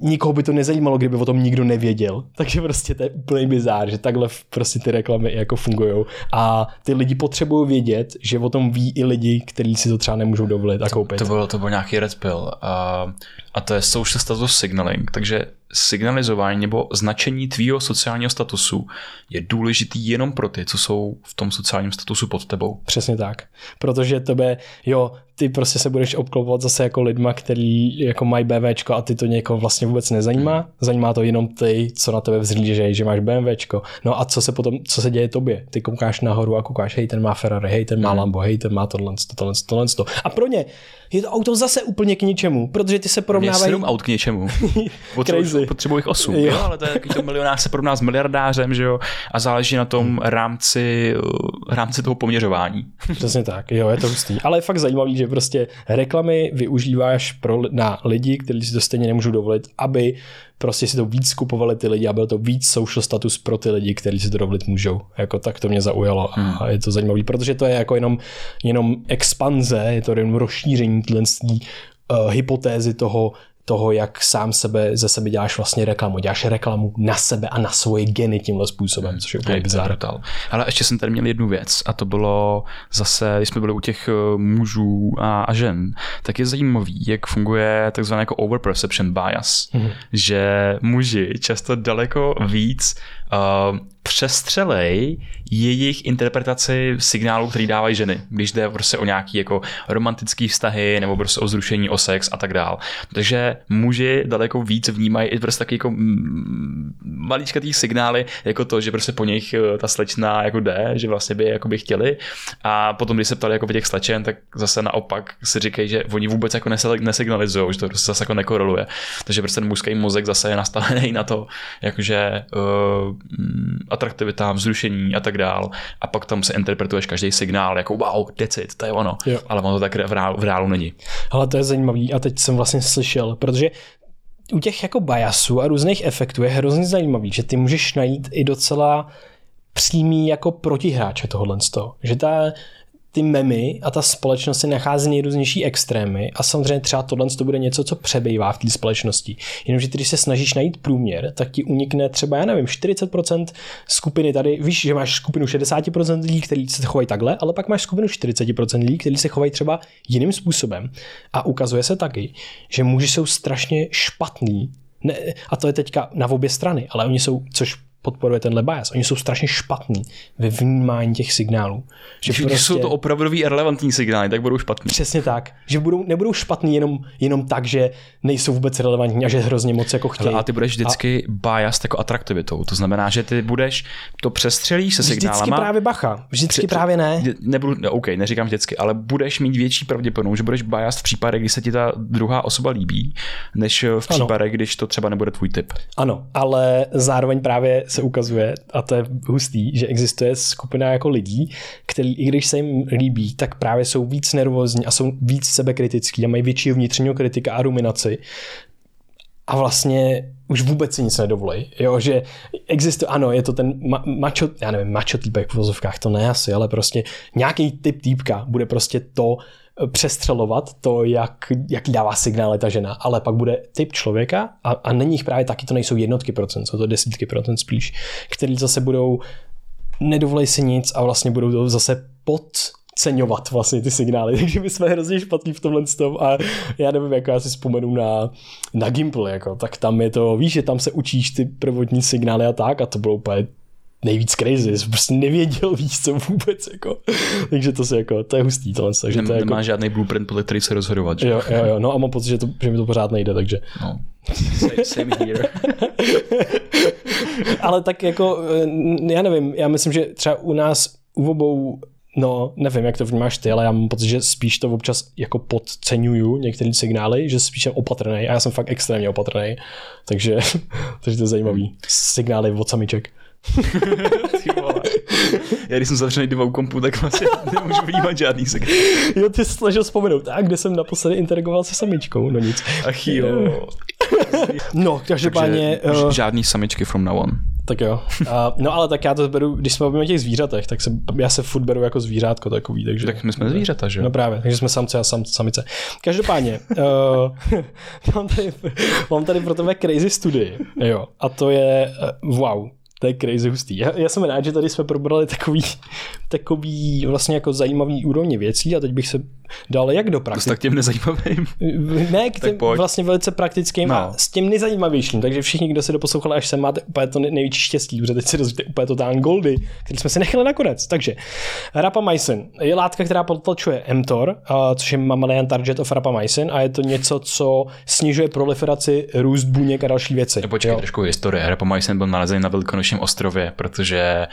nikoho by to nezajímalo, kdyby o tom nikdo nevěděl. Takže prostě to je úplně bizár, že takhle prostě ty reklamy jako fungují. A ty lidi potřebují vědět, že o tom ví i lidi, kteří si to třeba nemůžou dovolit a koupit. To, to byl, to byl nějaký red pill. A, a to je social status signaling. Takže signalizování nebo značení tvýho sociálního statusu je důležitý jenom pro ty, co jsou v tom sociálním statusu pod tebou. Přesně tak. Protože tebe, jo, ty prostě se budeš obklopovat zase jako lidma, který jako mají BVčko a ty to někoho vlastně vůbec nezajímá. Zajímá to jenom ty, co na tebe vzhlížejí, že máš BMWčko. No a co se potom, co se děje tobě? Ty koukáš nahoru a koukáš, hej, ten má Ferrari, hej, ten má hmm. Lambo, hej, ten má tohle, tohle, tohle, tohle. A pro ně je to auto zase úplně k ničemu, protože ty se porovnávají... sedm aut k něčemu. Potřebuji, potřebuji jich osm, jo. jo. ale to je takový to milionář se porovná s miliardářem, že jo, a záleží na tom hmm. rámci, rámci toho poměřování. Přesně tak, jo, je to hustý. Ale je fakt zajímavý, že prostě reklamy využíváš pro, na lidi, kteří si to stejně nemůžou dovolit, aby prostě si to víc kupovali ty lidi a byl to víc social status pro ty lidi, kteří si to dovolit můžou. Jako tak to mě zaujalo hmm. a je to zajímavé, protože to je jako jenom, jenom expanze, je to jenom rozšíření tyhle uh, hypotézy toho, toho, jak sám sebe ze sebe děláš vlastně reklamu. Děláš reklamu na sebe a na svoje geny tímhle způsobem, což je úplně bizár. Ale ještě jsem tady měl jednu věc a to bylo zase, když jsme byli u těch eh, mužů a, a žen, tak je zajímavý, jak funguje takzvaný jako overperception bias, mm-hmm. že muži často daleko víc uh, přestřelej jejich interpretaci signálů, který dávají ženy, když jde prostě o nějaký jako romantický vztahy nebo prostě o zrušení, o sex a tak dál. Takže muži daleko víc vnímají i prostě taky jako maličkatý signály, jako to, že prostě po nich eh, ta slečna jako jde, že vlastně by jako by chtěli a potom, když se ptali jako těch slečen, tak zase naopak si říkají, že oni vůbec jako nesignalizují, že to prostě zase jako nekoreluje. Takže prostě ten mužský mozek zase je nastavený na to, jakože uh, atraktivita, vzrušení a tak dál. A pak tam se interpretuješ každý signál, jako wow, decit, to je ono. Jo. Ale ono to tak v reálu, v reálu není. Ale to je zajímavý a teď jsem vlastně slyšel, protože u těch jako biasů a různých efektů je hrozně zajímavý, že ty můžeš najít i docela přímý jako protihráče tohohle z toho. Že ta, ty memy a ta společnost se nachází nejrůznější extrémy a samozřejmě třeba tohle to bude něco, co přebývá v té společnosti. Jenomže když se snažíš najít průměr, tak ti unikne třeba, já nevím, 40% skupiny tady, víš, že máš skupinu 60% lidí, kteří se chovají takhle, ale pak máš skupinu 40% lidí, kteří se chovají třeba jiným způsobem. A ukazuje se taky, že muži jsou strašně špatný ne, a to je teďka na obě strany, ale oni jsou, což podporuje tenhle bias. Oni jsou strašně špatní ve vnímání těch signálů. Že Když prostě, jsou to opravdový relevantní signály, tak budou špatní. Přesně tak. Že budou, nebudou špatní jenom, jenom tak, že nejsou vůbec relevantní a že hrozně moc jako chtějí. a ty budeš vždycky a... bias jako atraktivitou. To znamená, že ty budeš, to přestřelíš se signálama. Vždycky právě bacha. Vždycky Při, právě ne. Nebudu, no, OK, neříkám vždycky, ale budeš mít větší pravděpodobnost, že budeš bias v případě, kdy se ti ta druhá osoba líbí, než v případě, když to třeba nebude tvůj typ. Ano, ale zároveň právě se ukazuje, a to je hustý, že existuje skupina jako lidí, který i když se jim líbí, tak právě jsou víc nervózní a jsou víc sebekritický a mají větší vnitřního kritika a ruminaci. A vlastně už vůbec si nic nedovolí. Jo, že existuje, ano, je to ten ma- macho, já nevím, macho týpek v vozovkách, to ne asi, ale prostě nějaký typ týpka bude prostě to, přestřelovat to, jak, jak dává signály ta žena, ale pak bude typ člověka a, a není jich právě taky, to nejsou jednotky procent, jsou to desítky procent spíš, který zase budou nedovolej si nic a vlastně budou to zase podceňovat vlastně ty signály, takže my jsme hrozně špatní v tomhle tom a já nevím, jako já si vzpomenu na, na Gimple, jako, tak tam je to, víš, že tam se učíš ty prvotní signály a tak a to bylo úplně nejvíc crazy, jsem prostě nevěděl víc co vůbec, jako. takže to se jako, to je hustý tohle. Takže Nem, to je nemá jako... žádný blueprint, podle který se rozhodovat. Že? Jo, jo, jo, no a mám pocit, že, to, že mi to pořád nejde, takže. No. Same, same here. Ale tak jako, eh, já nevím, já myslím, že třeba u nás u obou No, nevím, jak to vnímáš ty, ale já mám pocit, že spíš to občas jako podceňuju některé signály, že spíš jsem opatrný a já jsem fakt extrémně opatrný, takže, takže to je zajímavý. Signály od samiček. Já když jsem zavřený dvou kompu, tak vlastně nemůžu vnímat žádný signál. Jo, ty jsi snažil vzpomenout. Tak, kde jsem naposledy interagoval se samičkou? No nic. Ach jo. no, každopádně... Takže uh, žádný samičky from now on. Tak jo. Uh, no ale tak já to beru, když jsme o těch zvířatech, tak se, já se furt beru jako zvířátko takový. Takže, tak my jsme zvířata, že No právě, takže jsme samce a sam, samice. Každopádně, uh, mám, tady, mám tady pro tebe crazy studii. Jo. A to je, uh, wow, to je crazy hustý. Já, já jsem rád, že tady jsme probrali takový, takový vlastně jako zajímavý úrovně věcí a teď bych se dal jak do praktiky. tak těm nezajímavým. Ne, k těm vlastně velice praktickým no. a s tím nejzajímavějším. Takže všichni, kdo se doposlouchali až sem, máte úplně to největší štěstí, protože teď si dozvíte úplně totální goldy, který jsme si nechali nakonec. Takže rapamycin je látka, která potlačuje mTOR, což je mammalian target of rapamycin a je to něco, co snižuje proliferaci růst buněk a další věci. Počkej, trošku historie. Rapamycin byl nalezen na Velikonočním ostrově, protože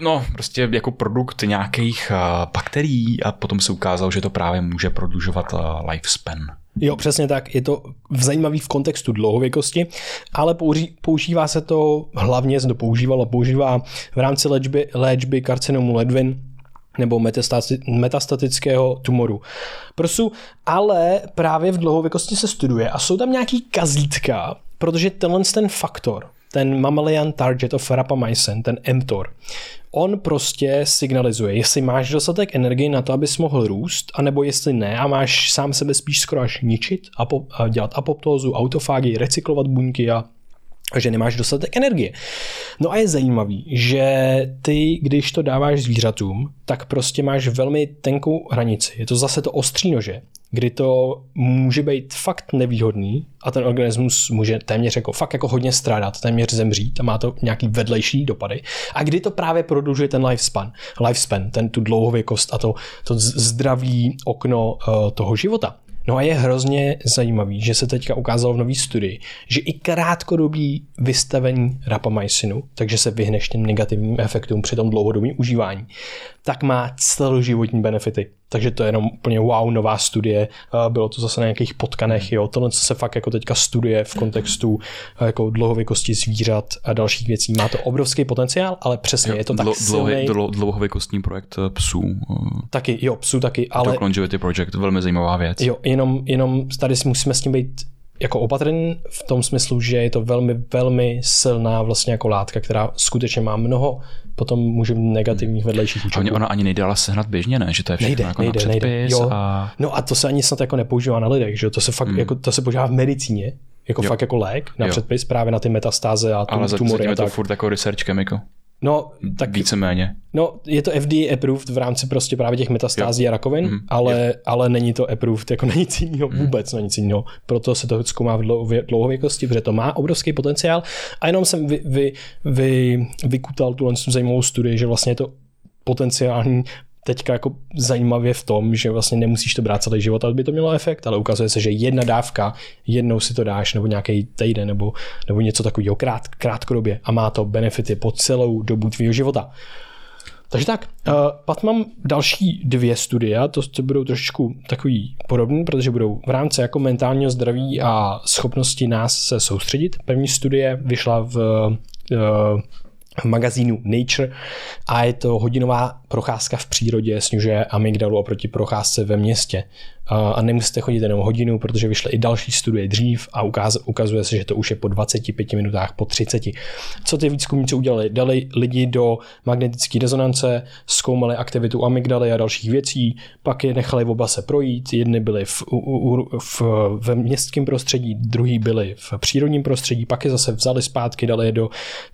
no, prostě jako produkt nějakých bakterií a potom se ukázalo, že to právě může prodlužovat lifespan. Jo, přesně tak. Je to zajímavý v kontextu dlouhověkosti, ale použí, používá se to hlavně, se to používalo, používá v rámci léčby, léčby karcinomu ledvin nebo metastatického tumoru. Prosu, ale právě v dlouhověkosti se studuje a jsou tam nějaký kazítka, protože tenhle ten faktor, ten mammalian target of rapamycin, ten mTOR, on prostě signalizuje, jestli máš dostatek energie na to, abys mohl růst, anebo jestli ne a máš sám sebe spíš skoro až ničit, dělat apoptózu, autofágii, recyklovat buňky a že nemáš dostatek energie. No a je zajímavý, že ty, když to dáváš zvířatům, tak prostě máš velmi tenkou hranici. Je to zase to ostří nože, kdy to může být fakt nevýhodný a ten organismus může téměř jako fakt jako hodně strádat, téměř zemřít a má to nějaký vedlejší dopady. A kdy to právě prodlužuje ten lifespan, lifespan ten tu dlouhověkost a to, to zdravý okno uh, toho života. No a je hrozně zajímavý, že se teďka ukázalo v nový studii, že i krátkodobý vystavení rapamycinu, takže se vyhneš těm negativním efektům při tom dlouhodobém užívání, tak má celoživotní benefity. Takže to je jenom úplně wow, nová studie. Bylo to zase na nějakých potkanech, jo. Tohle se fakt jako teďka studuje v kontextu jako dlouhověkosti zvířat a dalších věcí. Má to obrovský potenciál, ale přesně je to tak silný. Dlouhověkostní projekt eh, psů. Eh, taky, jo, psů taky, ale... To Longevity Project, velmi zajímavá věc. Jo, jenom, jenom tady musíme s tím být jako opatrný v tom smyslu, že je to velmi, velmi silná vlastně jako látka, která skutečně má mnoho potom může mít negativních vedlejších účinků. Ona ani nejde ale sehnat běžně, ne? Že to je všechno nejde, jako nejde, na nejde. Jo. A... No a to se ani snad jako nepoužívá na lidech, že to se fakt, hmm. jako, to se používá v medicíně, jako jo. fakt jako lék na jo. předpis právě na ty metastáze a Ale tumory a tak. to furt jako research chemical. No, tak... Víceméně. No, je to FDA approved v rámci prostě právě těch metastází jo. a rakovin, mm, ale, ale není to approved jako na nic jiného, mm. vůbec na nic jiného. Proto se to zkoumá v dlouhověkosti, protože to má obrovský potenciál. A jenom jsem vy, vy, vy, vykutal tu zajímavou studii, že vlastně je to potenciální teďka jako zajímavě v tom, že vlastně nemusíš to brát celý život, aby by to mělo efekt, ale ukazuje se, že jedna dávka, jednou si to dáš, nebo nějaký týden, nebo, nebo něco takového krát, krátkodobě a má to benefity po celou dobu tvýho života. Takže tak, uh, pak mám další dvě studia, to, to budou trošičku takový podobný, protože budou v rámci jako mentálního zdraví a schopnosti nás se soustředit. První studie vyšla v uh, v magazínu Nature a je to hodinová procházka v přírodě, snižuje amygdalu oproti procházce ve městě a nemusíte chodit jenom hodinu, protože vyšly i další studie dřív a ukazuje se, že to už je po 25 minutách, po 30. Co ty výzkumníci udělali? Dali lidi do magnetické rezonance, zkoumali aktivitu amygdaly a dalších věcí, pak je nechali oba se projít, jedny byly v, v, v, ve městském prostředí, druhý byly v přírodním prostředí, pak je zase vzali zpátky, dali je do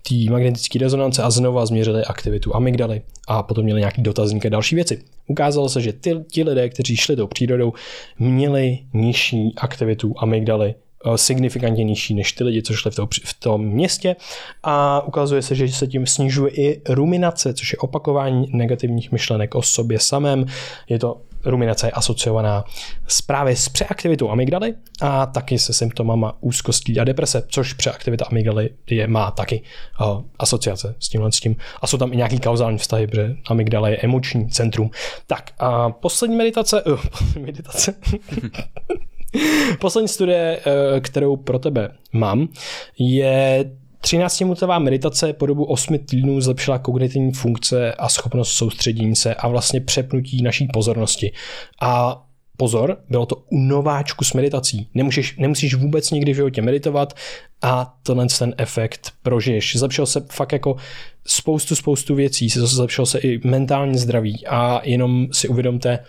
té magnetické rezonance a znova změřili aktivitu amygdaly a potom měli nějaký dotazník a další věci. Ukázalo se, že ty, ti lidé, kteří šli tou přírodou, měli nižší aktivitu amygdaly eh, signifikantně nižší než ty lidi, co šli v, tom, v tom městě a ukazuje se, že se tím snižuje i ruminace, což je opakování negativních myšlenek o sobě samém. Je to ruminace je asociovaná s právě s přeaktivitou amygdaly a taky se symptomama úzkostí a deprese, což přeaktivita amygdaly je, má taky uh, asociace s tímhle s tím. A jsou tam i nějaký kauzální vztahy, protože amygdala je emoční centrum. Tak a poslední meditace, uh, meditace. Poslední studie, uh, kterou pro tebe mám, je 13-minutová meditace po dobu 8 týdnů zlepšila kognitivní funkce a schopnost soustředění se a vlastně přepnutí naší pozornosti. A pozor, bylo to u nováčku s meditací. Nemusíš, nemusíš vůbec nikdy v životě meditovat a tenhle ten efekt prožiješ. Zlepšil se fakt jako spoustu, spoustu věcí, zlepšil se i mentální zdraví a jenom si uvědomte,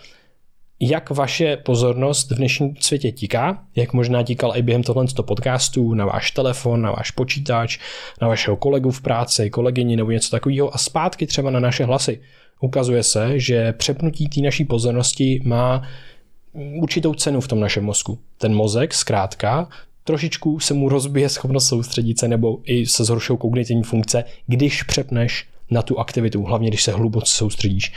jak vaše pozornost v dnešním světě tíká, jak možná tíkal i během tohle podcastu, na váš telefon, na váš počítač, na vašeho kolegu v práci, kolegyni nebo něco takového a zpátky třeba na naše hlasy. Ukazuje se, že přepnutí té naší pozornosti má určitou cenu v tom našem mozku. Ten mozek zkrátka trošičku se mu rozbije schopnost soustředit se nebo i se zhoršují kognitivní funkce, když přepneš na tu aktivitu, hlavně když se hluboce soustředíš.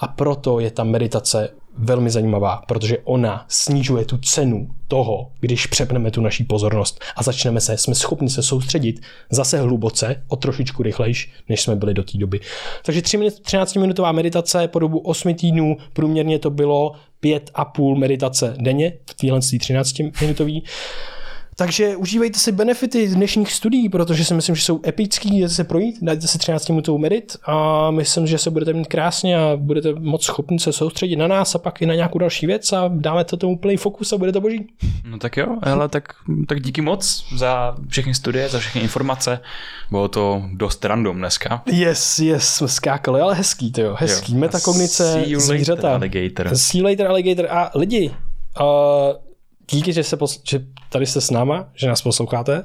A proto je ta meditace velmi zajímavá, protože ona snižuje tu cenu toho, když přepneme tu naší pozornost a začneme se, jsme schopni se soustředit zase hluboce, o trošičku rychlejš, než jsme byli do té doby. Takže 13-minutová meditace po dobu 8 týdnů, průměrně to bylo 5,5 meditace denně, v téhle 13-minutový. Takže užívejte si benefity dnešních studií, protože si myslím, že jsou epický, jdete se projít, dajte si 13 minutovou medit a myslím, že se budete mít krásně a budete moc schopni se soustředit na nás a pak i na nějakou další věc a dáme to tomu plný fokus a bude to boží. No tak jo, ale tak, tak díky moc za všechny studie, za všechny informace. Bylo to dost random dneska. Yes, yes, jsme skákali, ale hezký, to jo, hezký. Jo. Metakognice, zvířata. Alligator. See you later, alligator. A lidi, uh, díky, že, se pos- že tady jste s náma, že nás posloucháte.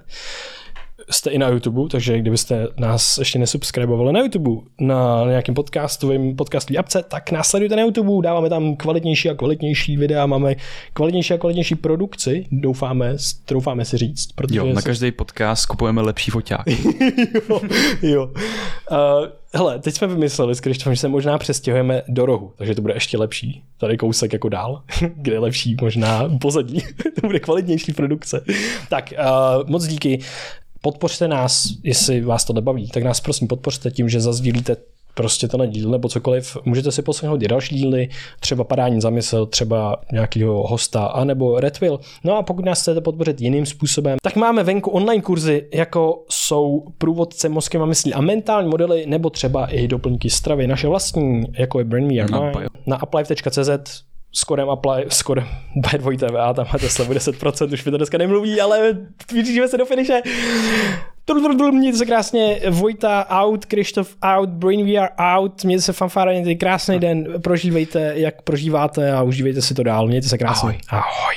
Jste i na YouTube, takže kdybyste nás ještě nesubscribovali na YouTube, na nějakém podcastovém podcastový apce, tak nás sledujte na YouTube, dáváme tam kvalitnější a kvalitnější videa, máme kvalitnější a kvalitnější produkci, doufáme, doufáme si říct. Protože jo, na každý podcast kupujeme lepší foťák. jo, jo. Uh, hele, teď jsme vymysleli s Krištofem, že se možná přestěhujeme do rohu, takže to bude ještě lepší. Tady kousek jako dál, kde je lepší možná pozadí. to bude kvalitnější produkce. Tak, uh, moc díky. Podpořte nás, jestli vás to nebaví, tak nás prosím podpořte tím, že zazdílíte prostě ten díl nebo cokoliv. Můžete si poslechnout i další díly, třeba Padání zamysl, třeba nějakého hosta, anebo Redwill. No a pokud nás chcete podpořit jiným způsobem, tak máme venku online kurzy, jako jsou průvodce mozkem a myslí a mentální modely, nebo třeba i doplňky stravy, naše vlastní, jako je Brain Me Your Mind, na uplife.cz s kodem apply, s kodem B2TVA, tam máte slevu 10%, už mi to dneska nemluví, ale vyřížíme se do finiše. Mějte se krásně, Vojta out, Krištof out, Brain VR out, mějte se fanfárně, krásný den, prožívejte, jak prožíváte a užívejte si to dál, mějte se krásně. Ahoj. Ahoj.